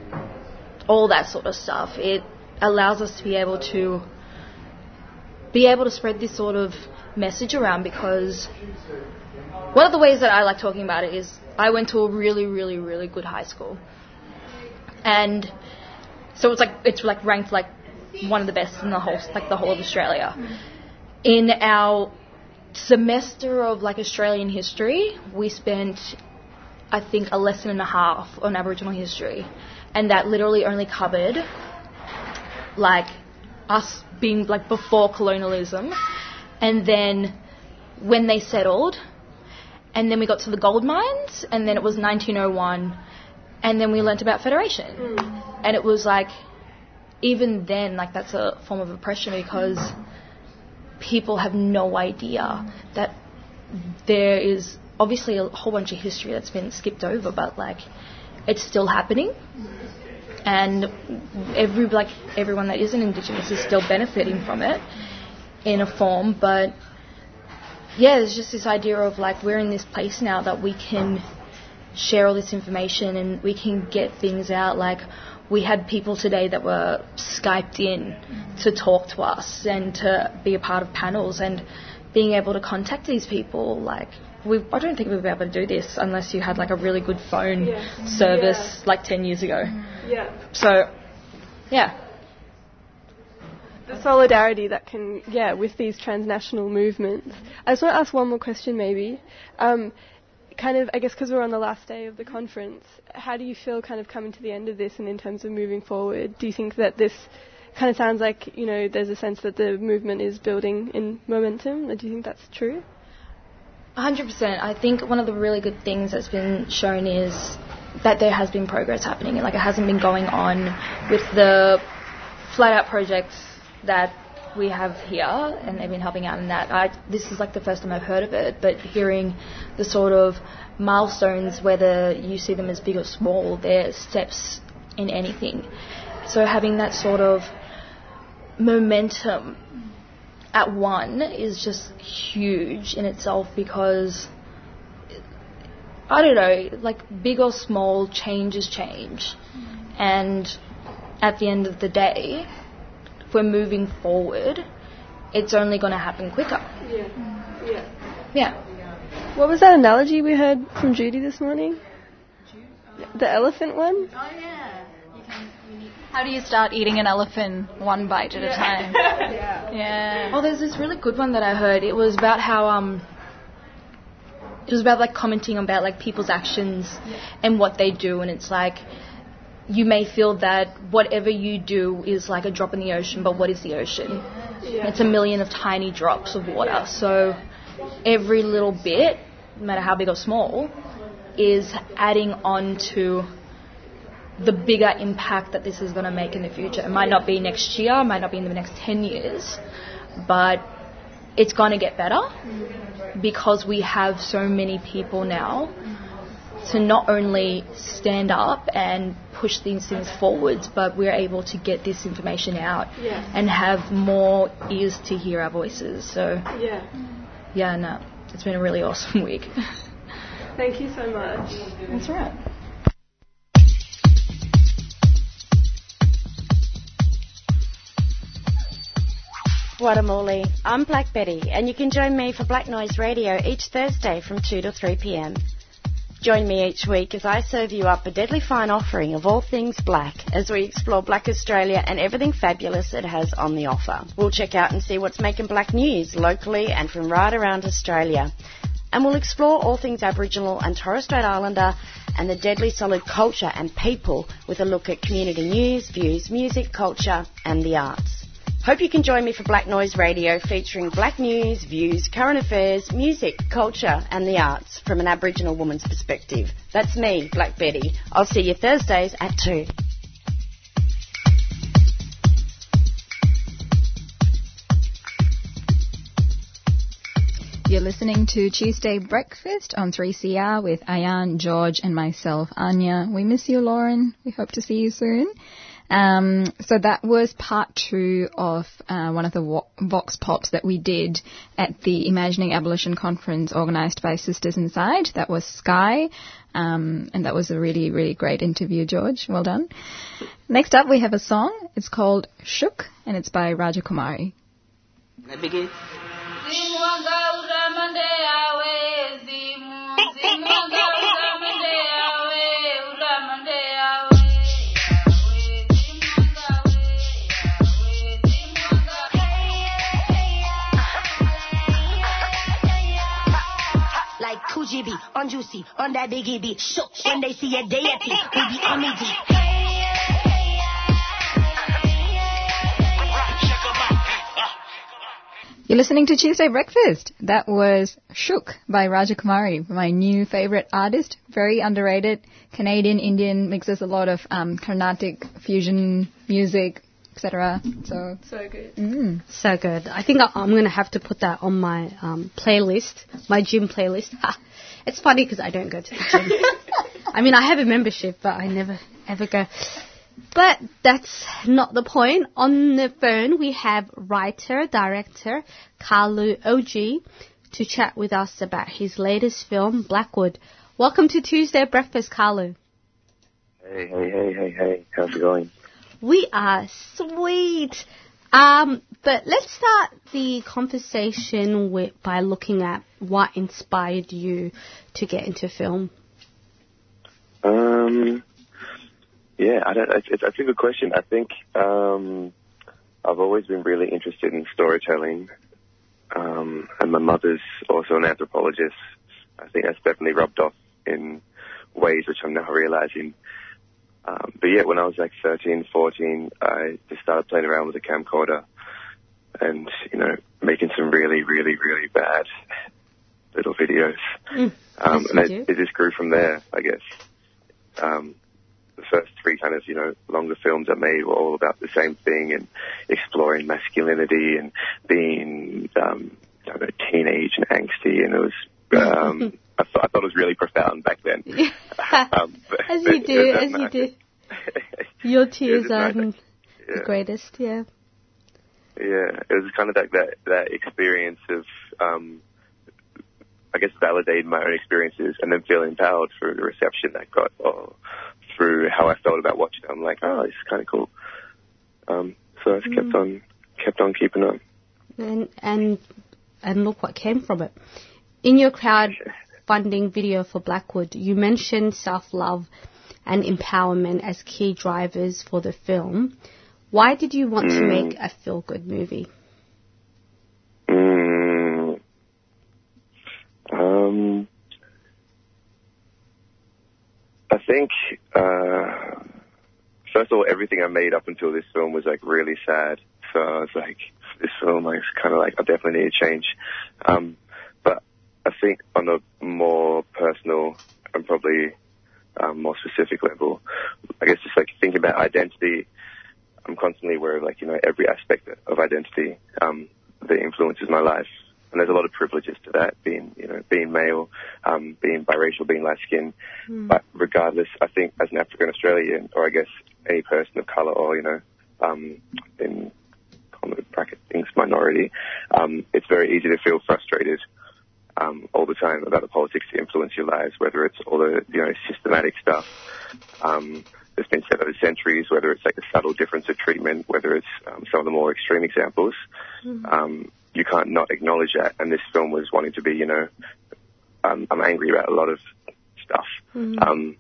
Speaker 19: all that sort of stuff. It allows us to be able to be able to spread this sort of message around because one of the ways that I like talking about it is I went to a really, really, really good high school. And so it's like it's like ranked like one of the best in the whole like the whole of Australia. In our semester of like Australian history, we spent I think a lesson and a half on Aboriginal history, and that literally only covered like us being like before colonialism, and then when they settled, and then we got to the gold mines, and then it was 1901, and then we learnt about federation, mm. and it was like even then like that's a form of oppression because people have no idea that there is obviously a whole bunch of history that's been skipped over, but like it's still happening, and every like everyone that isn't indigenous is still benefiting from it in a form. But yeah, there's just this idea of like we're in this place now that we can share all this information and we can get things out like we had people today that were Skyped in to talk to us and to be a part of panels and being able to contact these people like we I don't think we'd be able to do this unless you had like a really good phone
Speaker 2: Yeah.
Speaker 19: service
Speaker 2: Yeah.
Speaker 19: like 10 years ago.
Speaker 2: Yeah.
Speaker 19: So yeah.
Speaker 2: the solidarity that can, yeah, with these transnational movements. I just want to ask one more question, maybe. Um, kind of, I guess, because we're on the last day of the conference, how do you feel kind of coming to the end of this and in terms of moving forward? Do you think that this kind of sounds like, you know, there's a sense that the movement is building in momentum? Do you think that's true?
Speaker 19: 100%. I think one of the really good things that's been shown is that there has been progress happening. Like it hasn't been going on with the flat out projects that we have here, and they've been helping out in that. I, this is like the first time I've heard of it, but hearing the sort of milestones, whether you see them as big or small, they're steps in anything. So having that sort of momentum at one is just huge in itself because I don't know, like big or small, change is change. And at the end of the day, if we're moving forward, it's only going to happen quicker.
Speaker 2: Yeah. Yeah.
Speaker 19: Yeah.
Speaker 2: What was that analogy we heard from Judy this morning? The elephant one?
Speaker 10: Oh yeah. How do you start eating an elephant one bite at a time? yeah. yeah.
Speaker 19: Oh, there's this really good one that I heard. It was about how um, it was about like commenting about like people's actions and what they do, and it's like you may feel that whatever you do is like a drop in the ocean, but what is the ocean? It's a million of tiny drops of water. So every little bit, no matter how big or small, is adding on to the bigger impact that this is going to make in the future. It might not be next year, it might not be in the next 10 years, but it's going to get better mm-hmm. because we have so many people now to not only stand up and push these things forwards, but we're able to get this information out
Speaker 2: Yeah.
Speaker 19: and have more ears to hear our voices. So,
Speaker 2: Yeah.
Speaker 19: yeah, no, it's been a really awesome week.
Speaker 2: Thank you so much.
Speaker 19: That's right.
Speaker 20: Guatemala. I'm Black Betty, and you can join me for Black Noise Radio each Thursday from 2 to 3 p.m. Join me each week as I serve you up a deadly fine offering of all things black as we explore Black Australia and everything fabulous it has on the offer. We'll check out and see what's making black news locally and from right around Australia. And we'll explore all things Aboriginal and Torres Strait Islander and the deadly solid culture and people with a look at community news, views, music, culture and the arts. Hope you can join me for Black Noise Radio featuring black news, views, current affairs, music, culture and the arts from an Aboriginal woman's perspective. That's me, Black Betty. I'll see you Thursdays at 2.
Speaker 4: You're listening to Tuesday Breakfast on 3CR with Ayan, George, and myself, Anya. We miss you, Lauren. We hope to see you soon. Um, so that was part two of uh, one of the Vox Pops that we did at the Imagining Abolition conference organised by Sisters Inside. That was Sky, um, and that was a really, really great interview, George. Well done. Next up, we have a song. It's called Shook, and it's by Raja Kumari.
Speaker 21: Like Coogee be on Juicy, on that Biggie be shook. When they see a deity, we be on me deep.
Speaker 4: You're listening to Tuesday Breakfast. That was Shook by Raja Kumari, my new favorite artist. Very underrated. Canadian, Indian, mixes a lot of um, Carnatic fusion music, etc. So
Speaker 2: So good.
Speaker 4: Mm.
Speaker 1: So good. I think I- I'm going to have to put that on my um, playlist, my gym playlist. Ha. It's funny because I don't go to the gym. I mean, I have a membership, but I never ever go. But that's not the point. On the phone, we have writer, director Kalu Oji to chat with us about his latest film, Blackwood. Welcome to Tuesday Breakfast, Kalu.
Speaker 22: Hey, hey, hey, hey, hey. How's it going?
Speaker 1: We are sweet. Um, but let's start the conversation with, by looking at what inspired you to get into film.
Speaker 22: Um, yeah, I don't. It's, it's, a good question. I think um, I've always been really interested in storytelling, um, and my mother's also an anthropologist. I think that's definitely rubbed off in ways which I'm now realizing. Um, but yeah, when I was like 13, 14, I just started playing around with a camcorder and, you know, making some really, really, really bad little videos.
Speaker 1: Mm,
Speaker 22: Um,
Speaker 1: yes,
Speaker 22: and it, it just grew from there, I guess. Um, the first three kind of, you know, longer films I made were all about the same thing and exploring masculinity and being, um, I don't know, teenage and angsty. And it was, um, I, th- I thought it was really profound back then. um, but-
Speaker 1: as you do, as you do. Your tears are
Speaker 22: nice.
Speaker 1: the greatest, yeah.
Speaker 22: Yeah, it was kind of like that that experience of, um, I guess, validating my own experiences and then feeling empowered through the reception that got or through how I felt about watching. it. I'm like, oh, this is kind of cool. Um, so I just kept
Speaker 1: Mm.
Speaker 22: on, kept on keeping on.
Speaker 1: And and and look what came from it. In your crowdfunding video for Blackwood, you mentioned self-love and empowerment as key drivers for the film. Why did you want to
Speaker 22: Mm.
Speaker 1: make a feel-good movie?
Speaker 22: Mm, um, I think, uh, first of all, everything I made up until this film was like really sad. So I was like, this film like, is kind of like, I definitely need a change. Um, but I think on a more personal and probably um, more specific level, I guess just like thinking about identity, I'm constantly aware of like, you know, every aspect of identity um, that influences my life. And there's a lot of privileges to that, being, you know, being male, um, being biracial, being light skinned. But regardless, I think as an African Australian, or I guess any person of colour, or you know, um, in common bracket things minority, um, it's very easy to feel frustrated um, all the time about the politics that influence your lives, whether it's all the you know systematic stuff um, that's been said over centuries, whether it's like a subtle difference of treatment, whether it's um, some of the more extreme examples. Um, you can't not acknowledge that, and this film was wanting to be, you know, um, I'm angry about a lot of stuff. Um,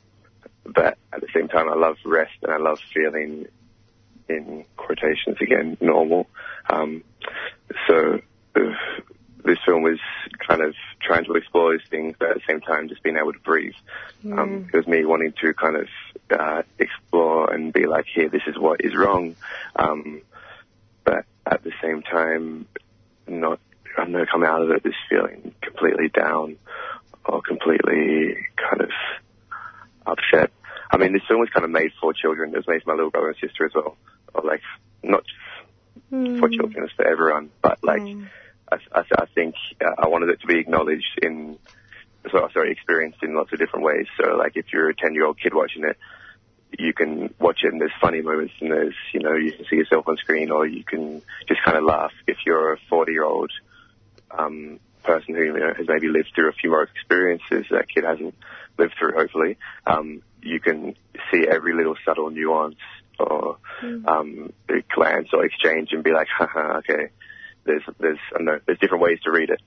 Speaker 22: but at the same time, I love rest and I love feeling, in quotations again, normal. Um, so uh, this film was kind of trying to explore these things, but at the same time, just being able to breathe. Um, it was me wanting to kind of uh, explore and be like, here, this is what is wrong. Um, but at the same time, not, I don't know, come out of it just feeling completely down or completely kind of upset. I mean, this film was kind of made for children. It was made for my little brother and sister as well. Or like, not just for children, it's for everyone. But like, I, I, I think uh, I wanted it to be acknowledged in, so, sorry, experienced in lots of different ways. So like, if you're a 10 year old kid watching it, you can watch it and there's funny moments and there's, you know, you can see yourself on screen or you can just kind of laugh. If you're a 40 year old, um, person who, you know, has maybe lived through a few more experiences that kid hasn't lived through, hopefully, um, you can see every little subtle nuance or, um, glance or exchange and be like, haha, okay, there's, there's, I don't know, there's different ways to read it.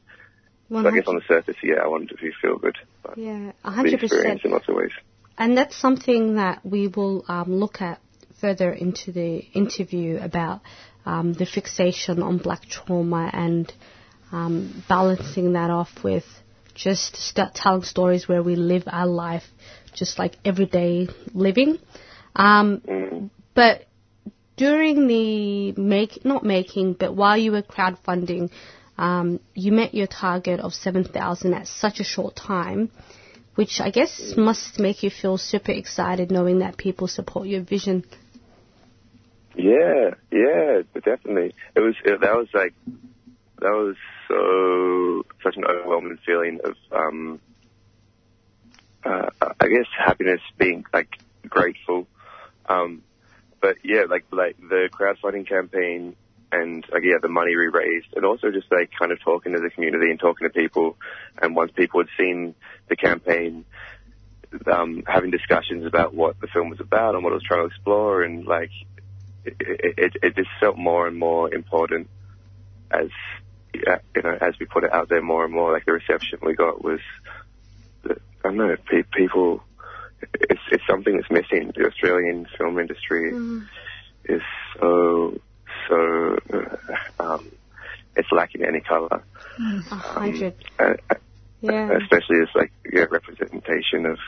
Speaker 22: So I guess on the surface, yeah, I wanted to feel good. But
Speaker 1: Yeah, a
Speaker 22: the
Speaker 1: hundred
Speaker 22: experience in lots of ways.
Speaker 1: And that's something that we will um, look at further into the interview about um, the fixation on black trauma and um, balancing that off with just start telling stories where we live our life just like everyday living. Um, But during the make, not making, but while you were crowdfunding, um, you met your target of 7,000 at such a short time, which I guess must make you feel super excited knowing that people support your vision.
Speaker 22: Yeah, yeah, definitely. It was it, that was like that was so such an overwhelming feeling of um uh, I guess happiness, being like grateful. Um, but yeah, like like the crowdfunding campaign and like yeah, the money we raised, and also just like kind of talking to the community and talking to people. And once people had seen the campaign, um, having discussions about what the film was about and what it was trying to explore, and like it, it, it just felt more and more important as you know as we put it out there more and more. Like the reception we got was, I don't know, pe- people. It's it's something that's missing. The Australian film industry is so so uh, um, it's lacking any color.
Speaker 1: A hundred.
Speaker 22: Uh,
Speaker 1: Yeah.
Speaker 22: especially as like yeah, representation of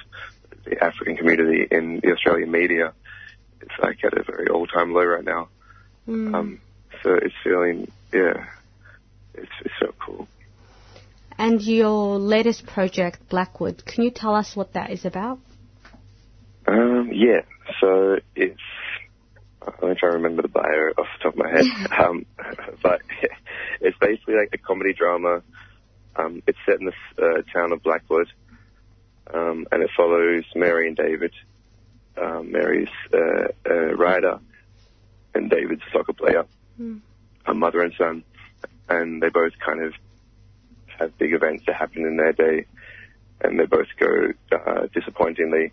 Speaker 22: the African community in the Australian media. It's like at a very all-time low right now.
Speaker 1: Mm.
Speaker 22: Um, so it's feeling, yeah, it's, it's so cool.
Speaker 1: And your latest project, Blackwood, can you tell us what that is about?
Speaker 22: Um, yeah, so it's, I'm going to try to remember the bio off the top of my head. um, but it's basically like a comedy drama. Um, it's set in the uh, town of Blackwood. Um, and it follows Mary and David. Um, Mary's uh, a writer and David's a soccer player, a mother and son. And they both kind of have big events that happen in their day. And they both go uh, disappointingly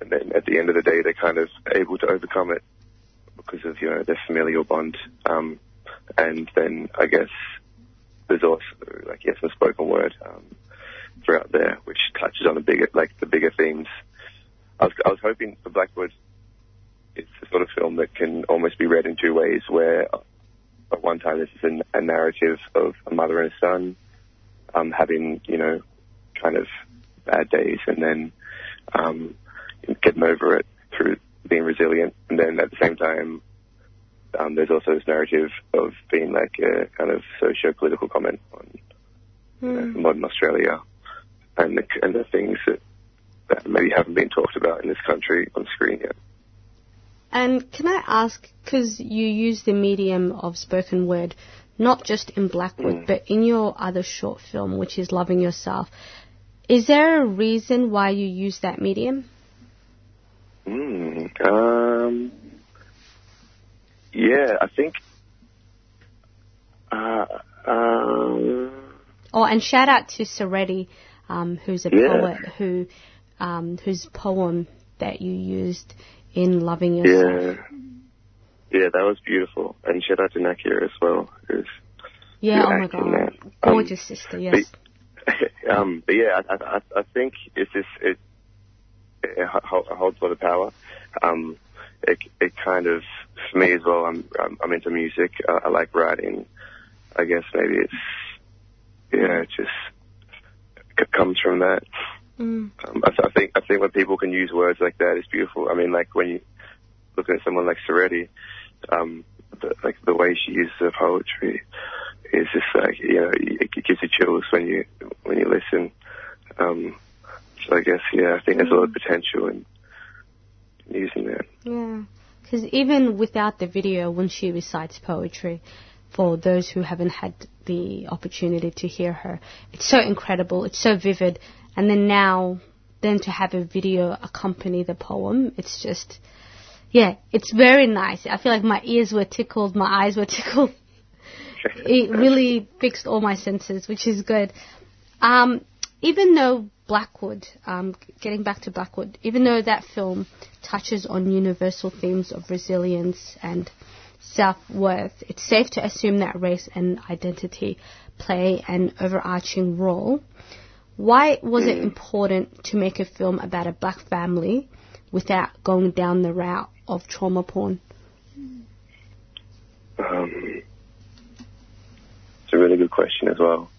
Speaker 22: and then at the end of the day, they're kind of able to overcome it because of you know their familial bond. Um, and then I guess there's also like yes, the spoken word um, throughout there, which touches on the bigger like the bigger themes. I was I was hoping for Blackwood. It's the sort of film that can almost be read in two ways. Where at one time this is a, a narrative of a mother and a son um, having you know kind of bad days, and then um, getting over it through being resilient. And then at the same time, um, there's also this narrative of being like a kind of socio-political comment on know, modern Australia and the, and the things that, that maybe haven't been talked about in this country on screen yet.
Speaker 1: And can I ask, because you use the medium of spoken word, not just in Blackwood, but in your other short film, which is Loving Yourself, is there a reason why you use that medium?
Speaker 22: Mm, um, yeah, I think. Uh, um,
Speaker 1: Oh, and shout out to Soretti, um, who's a
Speaker 22: Yeah.
Speaker 1: poet who, um, whose poem that you used in Loving Yourself.
Speaker 22: yeah, yeah, that was beautiful. And shout out to Nakia as well, who's
Speaker 1: Yeah, oh my god.
Speaker 22: that. Um,
Speaker 1: Gorgeous sister, yes.
Speaker 22: um, but yeah, I, I, I think it's just it, it ho- holds a lot of power. Um, it, it kind of for me as well. I'm I'm, I'm into music. Uh, I like writing. I guess maybe it's yeah, it just it comes from that.
Speaker 1: Mm.
Speaker 22: Um, I, I think I think when people can use words like that, it's beautiful. I mean, like when you looking at someone like Soretti, um, the, like the way she uses her poetry is just like you know it, it gives you chills when you when you listen. Um, so I guess yeah, I think there's a lot of potential in using that.
Speaker 1: Yeah, because even without the video, when she recites poetry, for those who haven't had the opportunity to hear her, it's so incredible, it's so vivid. And then now, then to have a video accompany the poem, it's just, yeah, it's very nice. I feel like my ears were tickled, my eyes were tickled. it really fixed all my senses, which is good. Um, even though Blackwood, um, getting back to Blackwood, even though that film touches on universal themes of resilience and self worth, it's safe to assume that race and identity play an overarching role. Why was it important to make a film about a black family without going down the route of trauma porn?
Speaker 22: Um, it's a really good question as well.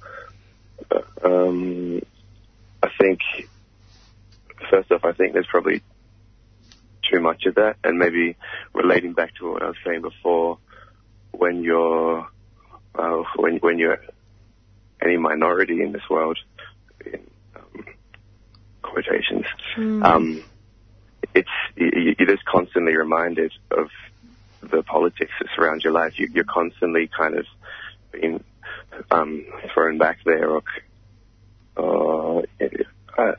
Speaker 22: Um, I think, first off, I think there's probably too much of that, and maybe relating back to what I was saying before, when you're uh, when when you're any minority in this world, in um, quotations,
Speaker 23: Mm.
Speaker 22: um, it's you, you're just constantly reminded of the politics that surround your life. You, you're constantly kind of being um, thrown back there, or uh, I,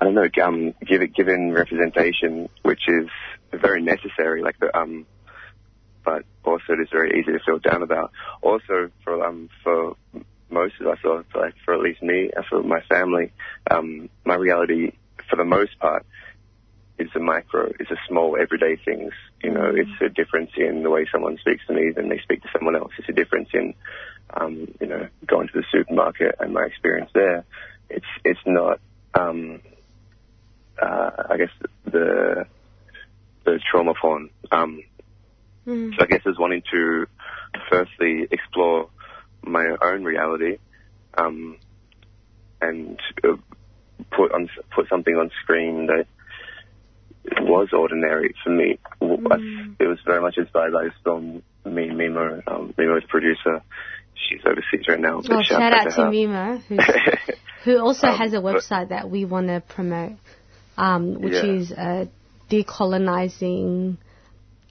Speaker 22: I don't know, um, give it, given representation, which is very necessary. Like the um, but also it is very easy to feel down about. Also for um for most of us, or like for at least me, for my family, um, my reality for the most part is a micro, is a small everyday things. You know, it's a difference in the way someone speaks to me than they speak to someone else. It's a difference in, um, you know, going to the supermarket and my experience there. It's it's not, um, uh, I guess the the trauma porn. Um,
Speaker 1: Mm.
Speaker 22: so I guess is wanting to firstly explore my own reality, um, and uh, put on put something on screen that was ordinary for me. I- It was very much inspired by this film. Me, Mimo, um, Mimo's producer. She's overseas right now.
Speaker 1: Well, shout out to
Speaker 22: her.
Speaker 1: Mimo, who, who also
Speaker 22: Um,
Speaker 1: has a website that we want to promote, um, which
Speaker 22: Yeah.
Speaker 1: is uh, decolonizing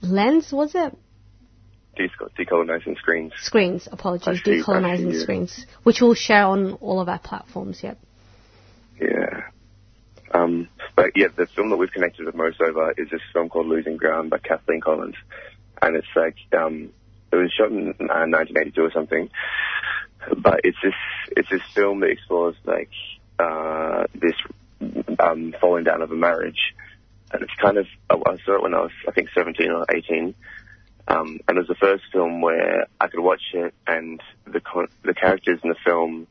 Speaker 1: lens. Was it
Speaker 22: Deco- decolonizing screens.
Speaker 1: screens? Apologies,
Speaker 22: see, see, yeah.
Speaker 1: screens, which we'll share on all of our platforms. Yep.
Speaker 22: Yeah. Um, but yeah, the film that we've connected with most over is this film called Losing Ground by Kathleen Collins, and it's like um, it was shot in uh, 1982 or something. But it's this it's this film that explores like uh, this um, falling down of a marriage, and it's kind of I I saw it when I was I think 17 or 18. Um, and it was the first film where I could watch it, and the the characters in the film,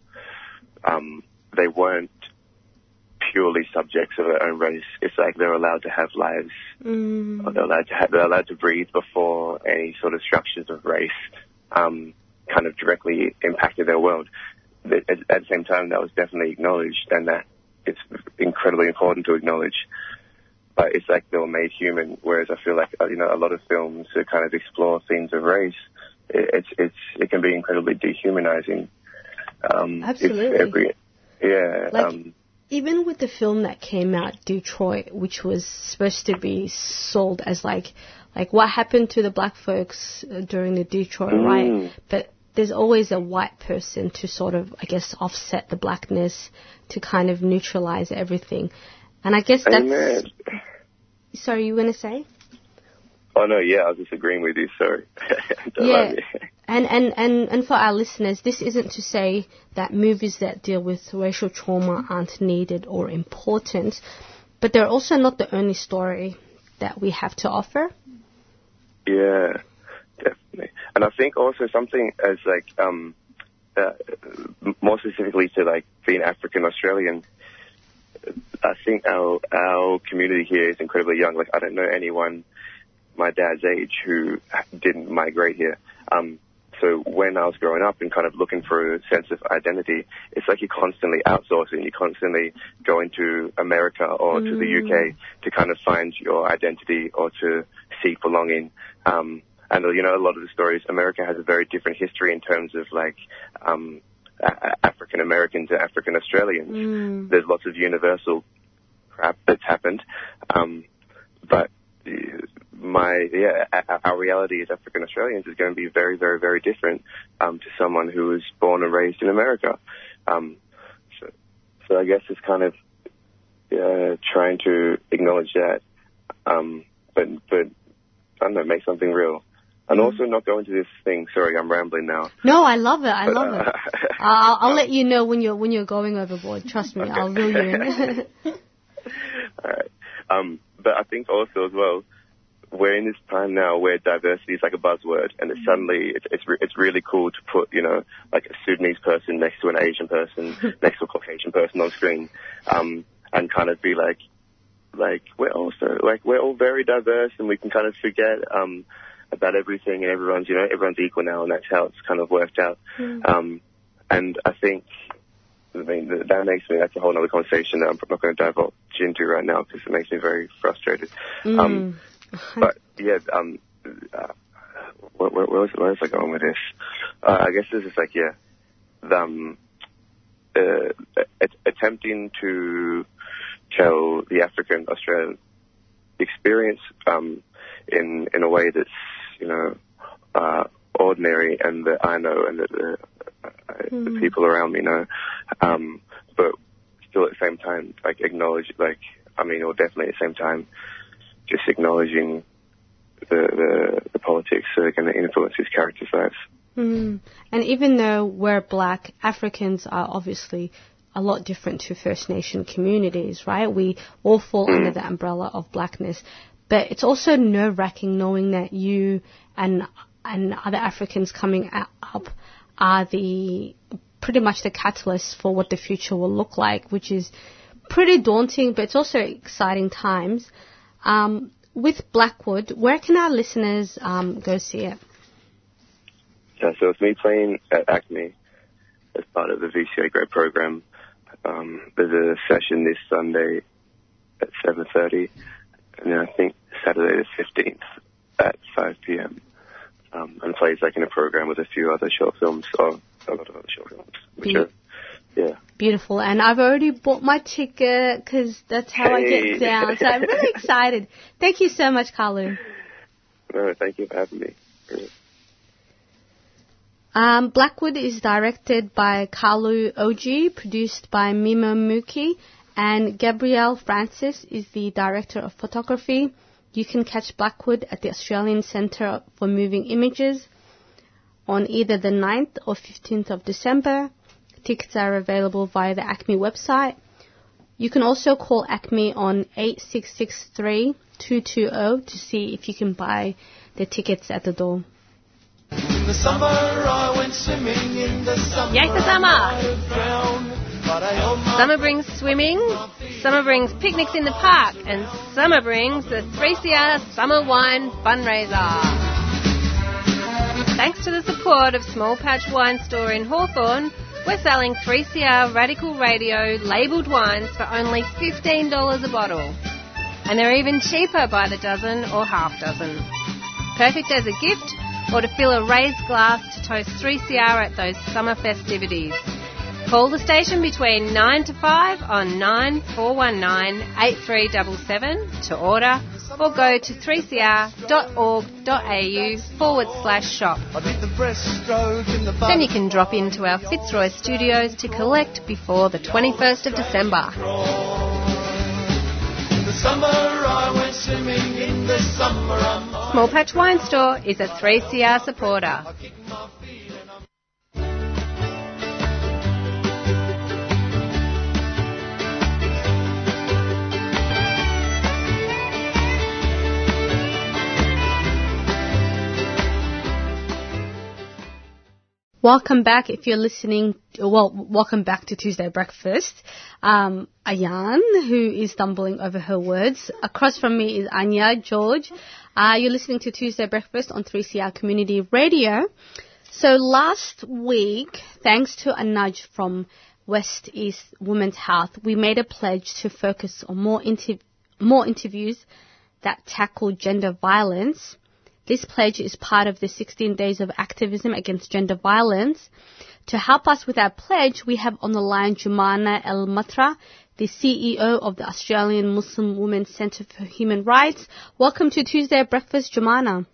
Speaker 22: um, they weren't purely subjects of their own race. It's like they're allowed to have lives. Or they're allowed to have, they're allowed to breathe before any sort of structures of race um, kind of directly impacted their world. At, at the same time, that was definitely acknowledged, and that it's incredibly important to acknowledge. But it's like they were made human, whereas I feel like uh, you know a lot of films that kind of explore themes of race, it, it's it's it can be incredibly dehumanizing. Um, if
Speaker 1: Absolutely.
Speaker 22: Every, yeah.
Speaker 1: Like-
Speaker 22: um,
Speaker 1: even with the film that came out, Detroit, which was supposed to be sold as like, like what happened to the black folks uh, during the Detroit
Speaker 22: Mm.
Speaker 1: riot, but there's always a white person to sort of, I guess, offset the blackness to kind of neutralize everything. And I guess that's.
Speaker 22: Amen.
Speaker 1: Sorry, you gonna say?
Speaker 22: Oh no, yeah, I was just agreeing with you. Sorry. Don't
Speaker 1: Yeah. And, and, and, and for our listeners, this isn't to say that movies that deal with racial trauma aren't needed or important, but they're also not the only story that we have to offer.
Speaker 22: Yeah, definitely. And I think also something as like um, uh, more specifically to like being African Australian. I think our our community here is incredibly young. Like I don't know anyone my dad's age who didn't migrate here. Um, so when I was growing up and kind of looking for a sense of identity, it's like you're constantly outsourcing. You're constantly going to America or to the
Speaker 23: Mm.
Speaker 22: UK to kind of find your identity or to seek belonging. Um, and you know, a lot of the stories, America has a very different history in terms of like um, African Americans and African Australians. There's lots of universal crap that's happened, um, but my yeah, our reality as African Australians is going to be very, very, very different um, to someone who was born and raised in America. Um, so, so I guess it's kind of uh, trying to acknowledge that, um, but but I don't know, make something real. And also not go into this thing. Sorry, I'm rambling now.
Speaker 1: No, I love it. I
Speaker 22: But,
Speaker 1: love
Speaker 22: uh,
Speaker 1: it. I'll, I'll let you know when you're when you're going overboard. Trust me, I'll reel you in.
Speaker 22: All right. Um, but I think also as well, we're in this time now where diversity is like a buzzword, and it's suddenly it's it's, re- it's really cool to put you know like a Sudanese person next to an Asian person next to a Caucasian person on screen, um, and kind of be like like we're also like we're all very diverse, and we can kind of forget um, about everything, and everyone's you know everyone's equal now, and that's how it's kind of worked out. Um, and I think, I mean, that makes me, that's a whole other conversation that I'm not going to divulge into right now because it makes me very frustrated. Um, but yeah, um, uh, where, where, where, was, where was I going with this? Uh, I guess this is like, yeah, the, um, uh, at- attempting to tell the African Australian experience um, in in a way that's you know uh, ordinary and that I know and that the, uh, the people around me know, um, but still at the same time like acknowledge like I mean or definitely at the same time just acknowledging the the, the politics that are going to influence his characters' lives.
Speaker 1: Mm. And even though we're black, Africans are obviously a lot different to First Nation communities, right? We all fall under the umbrella of blackness. But it's also nerve wracking knowing that you and and other Africans coming up are the pretty much the catalyst for what the future will look like, which is pretty daunting, but it's also exciting times. Um, with Blackwood, where can our listeners um, go see it?
Speaker 22: Yeah, so it's me playing at ACMI as part of the VCA grad program. Um, there's a session this Sunday at 7.30 and then I think Saturday the 15th at 5 p.m. Um, and plays like in a program with a few other short films, or a lot of other short films, which
Speaker 1: Be-
Speaker 22: are, yeah.
Speaker 1: Beautiful. And I've already bought my ticket because that's how I get down. So I'm really excited. Thank you so much, Kalu.
Speaker 22: No, thank you for having me.
Speaker 1: Um, Blackwood is directed by Kalu Oji, produced by Mimo Muki, and Gabrielle Francis is the director of photography. You can catch Blackwood at the Australian Centre for Moving Images on either the 9th or 15th of December. Tickets are available via the ACMI website. You can also call ACMI on 8663 220 to see if you can buy the tickets at the door.
Speaker 15: In the summer I went swimming in the summer.
Speaker 9: Yay for summer!
Speaker 15: I drowned, but I held my
Speaker 9: Summer brings swimming, summer brings picnics in the park, and summer brings the 3CR Summer Wine Fundraiser. Thanks to the support of Small Patch Wine Store in Hawthorn, we're selling 3CR Radical Radio labelled wines for only $15 a bottle. And they're even cheaper by the dozen or half dozen. Perfect as a gift or to fill a raised glass to toast 3CR at those summer festivities. Call the station between 9 to 5 on 9419 8377 to order or go to 3cr.org.au forward slash shop.
Speaker 15: I did the breaststroke in the
Speaker 9: Then you can drop into our Fitzroy studios to collect before the 21st of December.
Speaker 15: In the summer I went swimming in the summer I'm
Speaker 9: Small Patch Wine Store is a 3CR supporter.
Speaker 1: Welcome back if you're listening. Well, welcome back to Tuesday Breakfast. Um, Ayan, who is stumbling over her words. Across from me is Anya George. Uh, you're listening to Tuesday Breakfast on 3CR Community Radio. So last week, thanks to a nudge from West East Women's Health, we made a pledge to focus on more, inter- more interviews that tackle gender violence. This pledge is part of the 16 days of activism against gender violence. To help us with our pledge, we have on the line Joumanah El Matrah, the CEO of the Australian Muslim Women's Centre for Human Rights. Welcome to Tuesday Breakfast, Joumanah.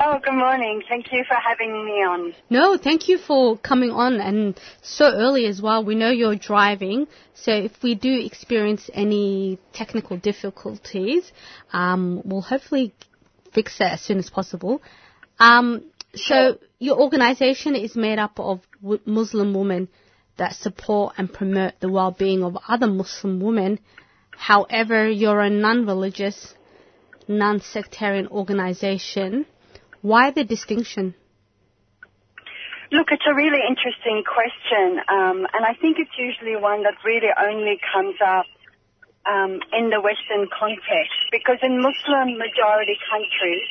Speaker 23: Oh, good morning. Thank you for having me on.
Speaker 1: No, thank you for coming on and so early as well. We know you're driving, so if we do experience any technical difficulties, um, we'll hopefully fix it as soon as possible. Um, so your organization is made up of w- Muslim women that support and promote the well-being of other Muslim women. However, you're a non-religious, non-sectarian organization. Why the distinction?
Speaker 23: Look, it's a really interesting question, um, and I think it's usually one that really only comes up um, in the Western context because in Muslim majority countries,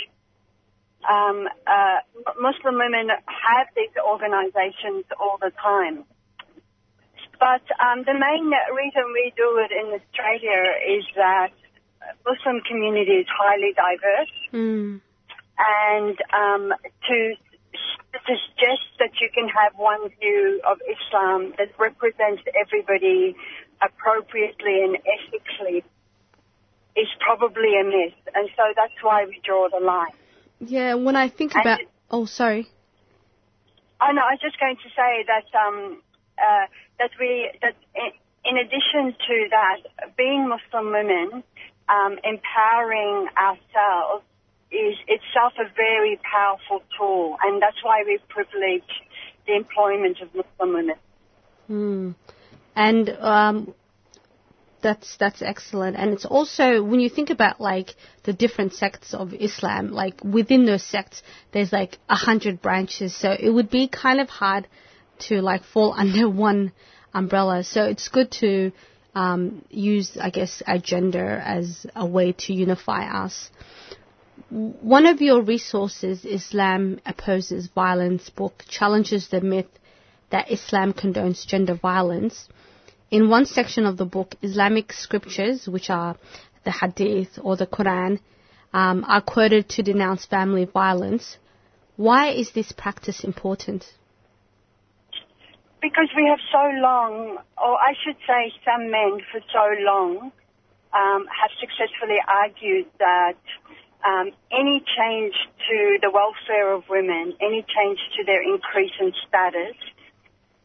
Speaker 23: um, uh, Muslim women have these organizations all the time. But um, the main reason we do it in Australia is that Muslim community is highly diverse,
Speaker 1: Mm.
Speaker 23: and um, to to suggest that you can have one view of Islam that represents everybody appropriately and ethically is probably a myth, and so that's why we draw the line.
Speaker 1: Yeah, when I think
Speaker 23: And
Speaker 1: about,
Speaker 23: it-
Speaker 1: oh, sorry.
Speaker 23: Oh no, I was just going to say that um, uh, that we that in, in addition to that, being Muslim women, um, empowering ourselves is itself a very powerful tool, and that's why we privilege the employment of Muslim women.
Speaker 1: Hmm. And um, that's that's excellent. And it's also when you think about like the different sects of Islam, like within those sects, there's like a hundred branches. So it would be kind of hard to like fall under one umbrella. So it's good to um, use, I guess, a gender as a way to unify us. One of your resources, Islam Opposes Violence book, challenges the myth that Islam condones gender violence. In one section of the book, Islamic scriptures, which are the Hadith or the Quran, um, are quoted to denounce family violence. Why is this practice important?
Speaker 23: Because we have so long, or I should say some men for so long, um, have successfully argued that um, any change to the welfare of women, any change to their increase in status,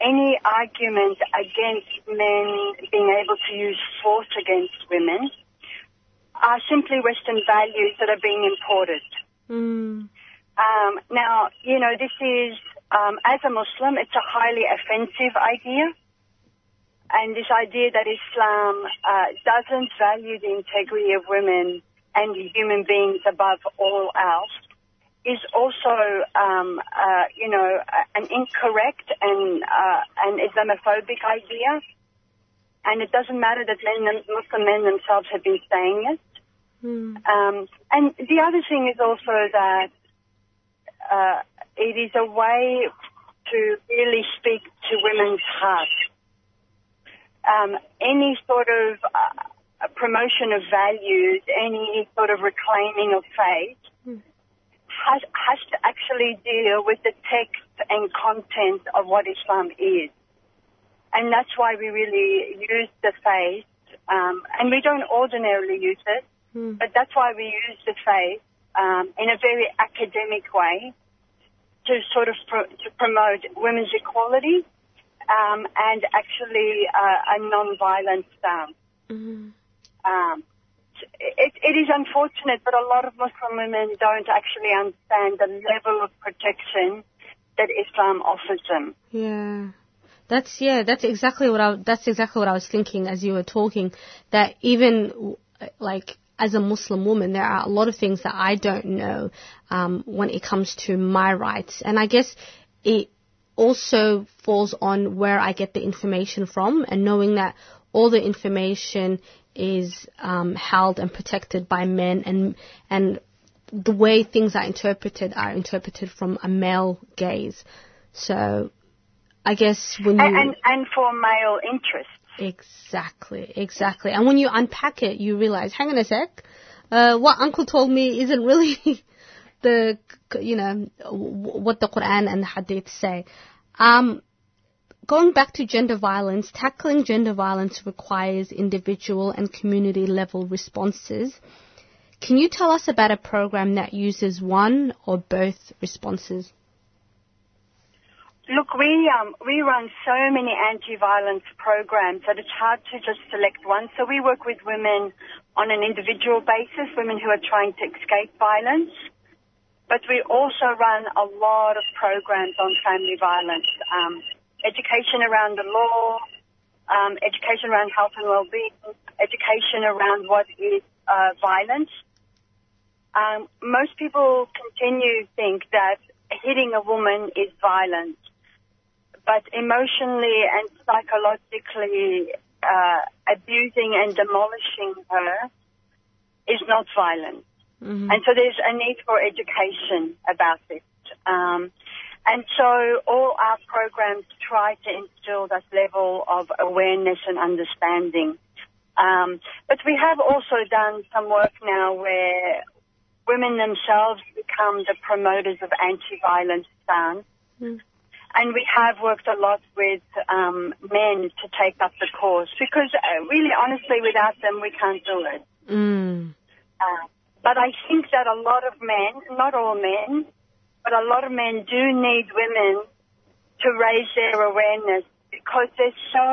Speaker 23: any argument against men being able to use force against women are simply Western values that are being imported.
Speaker 1: Mm.
Speaker 23: Um, now, you know, this is, um, as a Muslim, it's a highly offensive idea. And this idea that Islam uh, doesn't value the integrity of women and human beings above all else is also, um, uh, you know, an incorrect and uh, an Islamophobic idea. And it doesn't matter that men, Muslim men themselves have been saying it. Um, and the other thing is also that uh, it is a way to really speak to women's hearts. Um, any sort of uh, promotion of values, any sort of reclaiming of faith, has, has to actually deal with the text and content of what Islam is. And that's why we really use the faith, um, and we don't ordinarily use it, but that's why we use the faith um, in a very academic way to sort of pro- to promote women's equality um, and actually uh, a non-violent stance. Um, it, it is unfortunate, but a lot of Muslim women don't actually understand the level of protection that Islam offers them.
Speaker 1: Yeah. That's yeah. That's exactly what I. That's exactly what I was thinking as you were talking. That even like as a Muslim woman, there are a lot of things that I don't know um, when it comes to my rights, and I guess it also falls on where I get the information from, and knowing that all the information is um, held and protected by men, and and the way things are interpreted are interpreted from a male gaze. So I guess when you
Speaker 23: And, and, and for male interest.
Speaker 1: Exactly, exactly. And when you unpack it, you realize, hang on a sec, uh, what Uncle told me isn't really the, you know, what the Quran and the Hadith say. Um, going back to gender violence, tackling gender violence requires individual and community level responses. Can you tell us about a program that uses one or both responses?
Speaker 23: Look, we um, we run so many anti-violence programs that it's hard to just select one. So we work with women on an individual basis, women who are trying to escape violence. But we also run a lot of programs on family violence, um, education around the law, um, education around health and well-being, education around what is uh, violence. Um, most people continue to think that hitting a woman is violence but emotionally and psychologically uh, abusing and demolishing her is not violent.
Speaker 1: Mm-hmm.
Speaker 23: And so there's a need for education about it. Um, and so all our programs try to instill that level of awareness and understanding. Um, but we have also done some work now where women themselves become the promoters of anti-violence stance.
Speaker 1: Mm.
Speaker 23: And we have worked a lot with um, men to take up the cause because, uh, really, honestly, without them, we can't do it.
Speaker 1: Mm.
Speaker 23: Uh, but I think that a lot of men, not all men, but a lot of men do need women to raise their awareness because they're so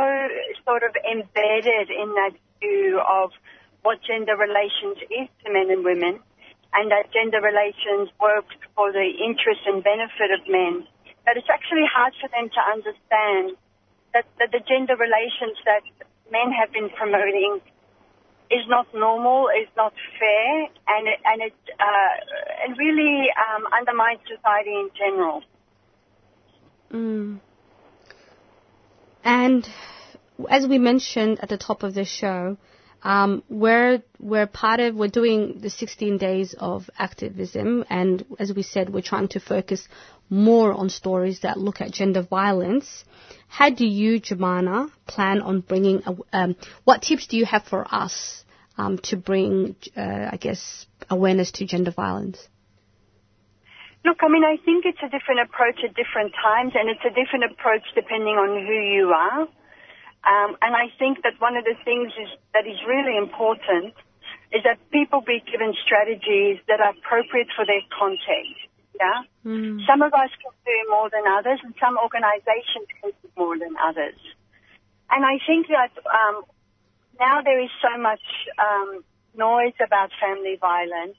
Speaker 23: sort of embedded in that view of what gender relations is to men and women and that gender relations works for the interest and benefit of men. That it's actually hard for them to understand that, that the gender relations that men have been promoting is not normal, is not fair, and it, and it, uh, really um, undermines society in general.
Speaker 1: Mm. And as we mentioned at the top of the show, um, we're we're part of we're doing the 16 days of activism, and as we said, we're trying to focus more on stories that look at gender violence. How do you, Joumanah, plan on bringing? Um, what tips do you have for us um, to bring, uh, I guess, awareness to gender violence?
Speaker 23: Look, I mean, I think it's a different approach at different times, and it's a different approach depending on who you are. Um, and I think that one of the things is, that is really important is that people be given strategies that are appropriate for their context. Yeah.
Speaker 1: Mm.
Speaker 23: Some of us can do more than others, and some organisations can do more than others. And I think that um, now there is so much um, noise about family violence,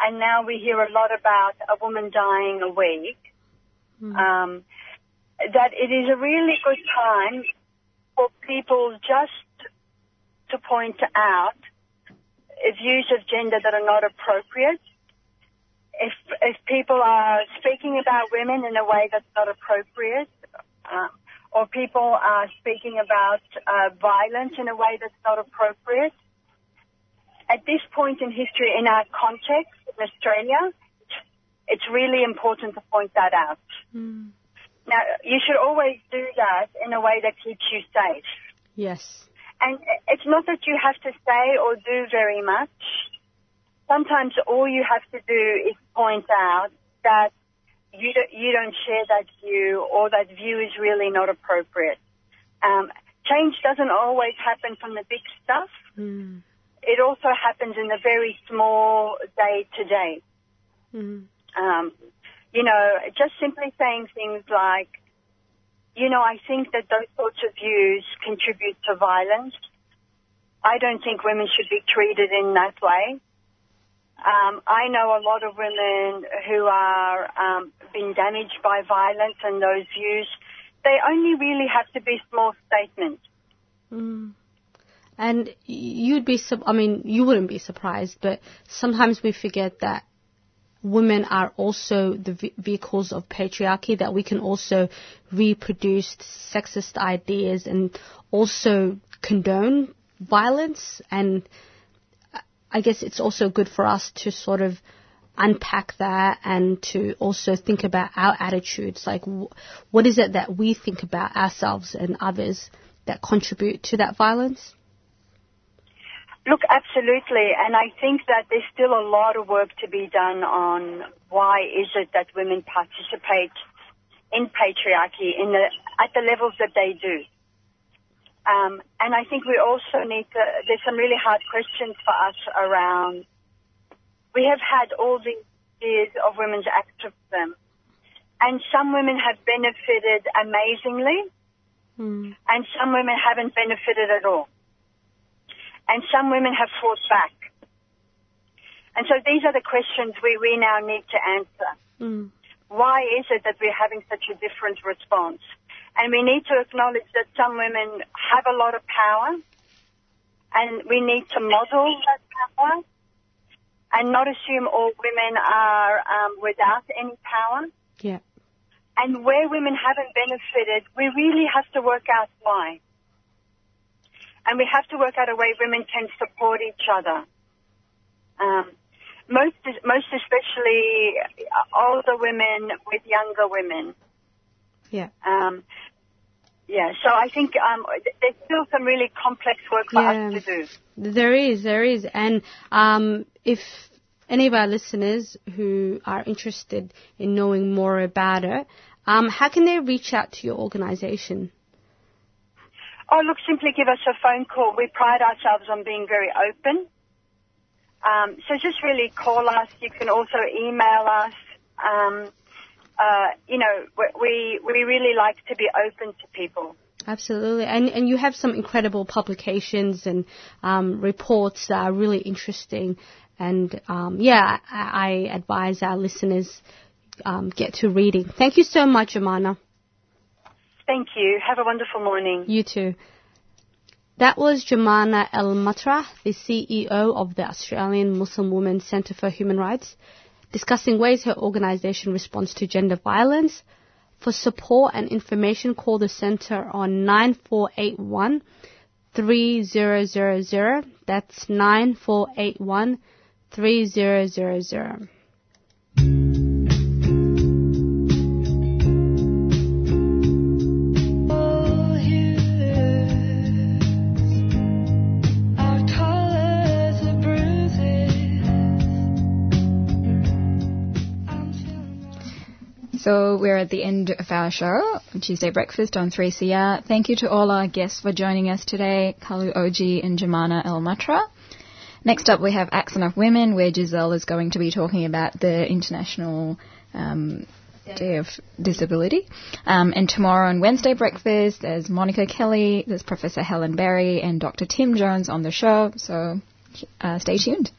Speaker 23: and now we hear a lot about a woman dying a week.
Speaker 1: Mm.
Speaker 23: Um, that it is a really good time for people just to point out views of gender that are not appropriate. If if people are speaking about women in a way that's not appropriate, um, or people are speaking about uh, violence in a way that's not appropriate, at this point in history, in our context in Australia, it's really important to point that out.
Speaker 1: Mm.
Speaker 23: Now, you should always do that in a way that keeps you safe.
Speaker 1: Yes.
Speaker 23: And it's not that you have to say or do very much. Sometimes all you have to do is point out that you don't, you don't share that view or that view is really not appropriate. Um, change doesn't always happen from the big stuff.
Speaker 1: Mm.
Speaker 23: It also happens in the very small day to day.
Speaker 1: Mm.
Speaker 23: Um, you know, just simply saying things like, you know, I think that those sorts of views contribute to violence. I don't think women should be treated in that way. Um, I know a lot of women who are um, being damaged by violence and those views. They only really have to be small statements.
Speaker 1: Mm. And you'd be, I mean, you wouldn't be surprised, but sometimes we forget that women are also the vehicles of patriarchy, that we can also reproduce sexist ideas and also condone violence. And I guess it's also good for us to sort of unpack that and to also think about our attitudes. Like, what is it that we think about ourselves and others that contribute to that violence?
Speaker 23: Look, absolutely, and I think that there's still a lot of work to be done on why is it that women participate in patriarchy in the at the levels that they do. Um, and I think we also need to. There's some really hard questions for us around we have had all these years of women's activism, and some women have benefited amazingly,
Speaker 1: Hmm.
Speaker 23: and some women haven't benefited at all. And some women have fought back. And so these are the questions we, we now need to answer.
Speaker 1: Hmm.
Speaker 23: Why is it that we're having such a different response? And we need to acknowledge that some women have a lot of power, and we need to model that power, and not assume all women are um, without any power.
Speaker 1: Yeah.
Speaker 23: And where women haven't benefited, we really have to work out why. And we have to work out a way women can support each other. Um, most, most especially older women with younger women.
Speaker 1: Yeah.
Speaker 23: Um, yeah, so I think um, there's still some really complex work for
Speaker 1: Yeah.
Speaker 23: us to do.
Speaker 1: There is, there is. And um, if any of our listeners who are interested in knowing more about it, um, how can they reach out to your organization?
Speaker 23: Oh, look, simply give us a phone call. We pride ourselves on being very open. Um, so just really call us. You can also email us. Um, uh, you know, we, we really like to be open to people.
Speaker 1: Absolutely, and and you have some incredible publications and um, reports that are really interesting, and um, yeah, I, I advise our listeners um, get to reading. Thank you so much, Joumanah.
Speaker 23: Thank you. Have a wonderful morning.
Speaker 1: You too. That was Joumanah El Matrah, the CEO of the Australian Muslim Women Centre for Human Rights, discussing ways her organisation responds to gender violence. For support and information, call the centre on 9481 3000. That's 9481 3000.
Speaker 4: So we're at the end of our show, Tuesday Breakfast on 3CR. Thank you to all our guests for joining us today, Kalu Oji and Joumanah El Matrah. Next up we have Accent of Women, where Giselle is going to be talking about the International um, Day of Disability. Um, and tomorrow on Wednesday Breakfast, there's Monica Kelly, there's Professor Helen Berry, and Dr. Tim Jones on the show. So uh, stay tuned.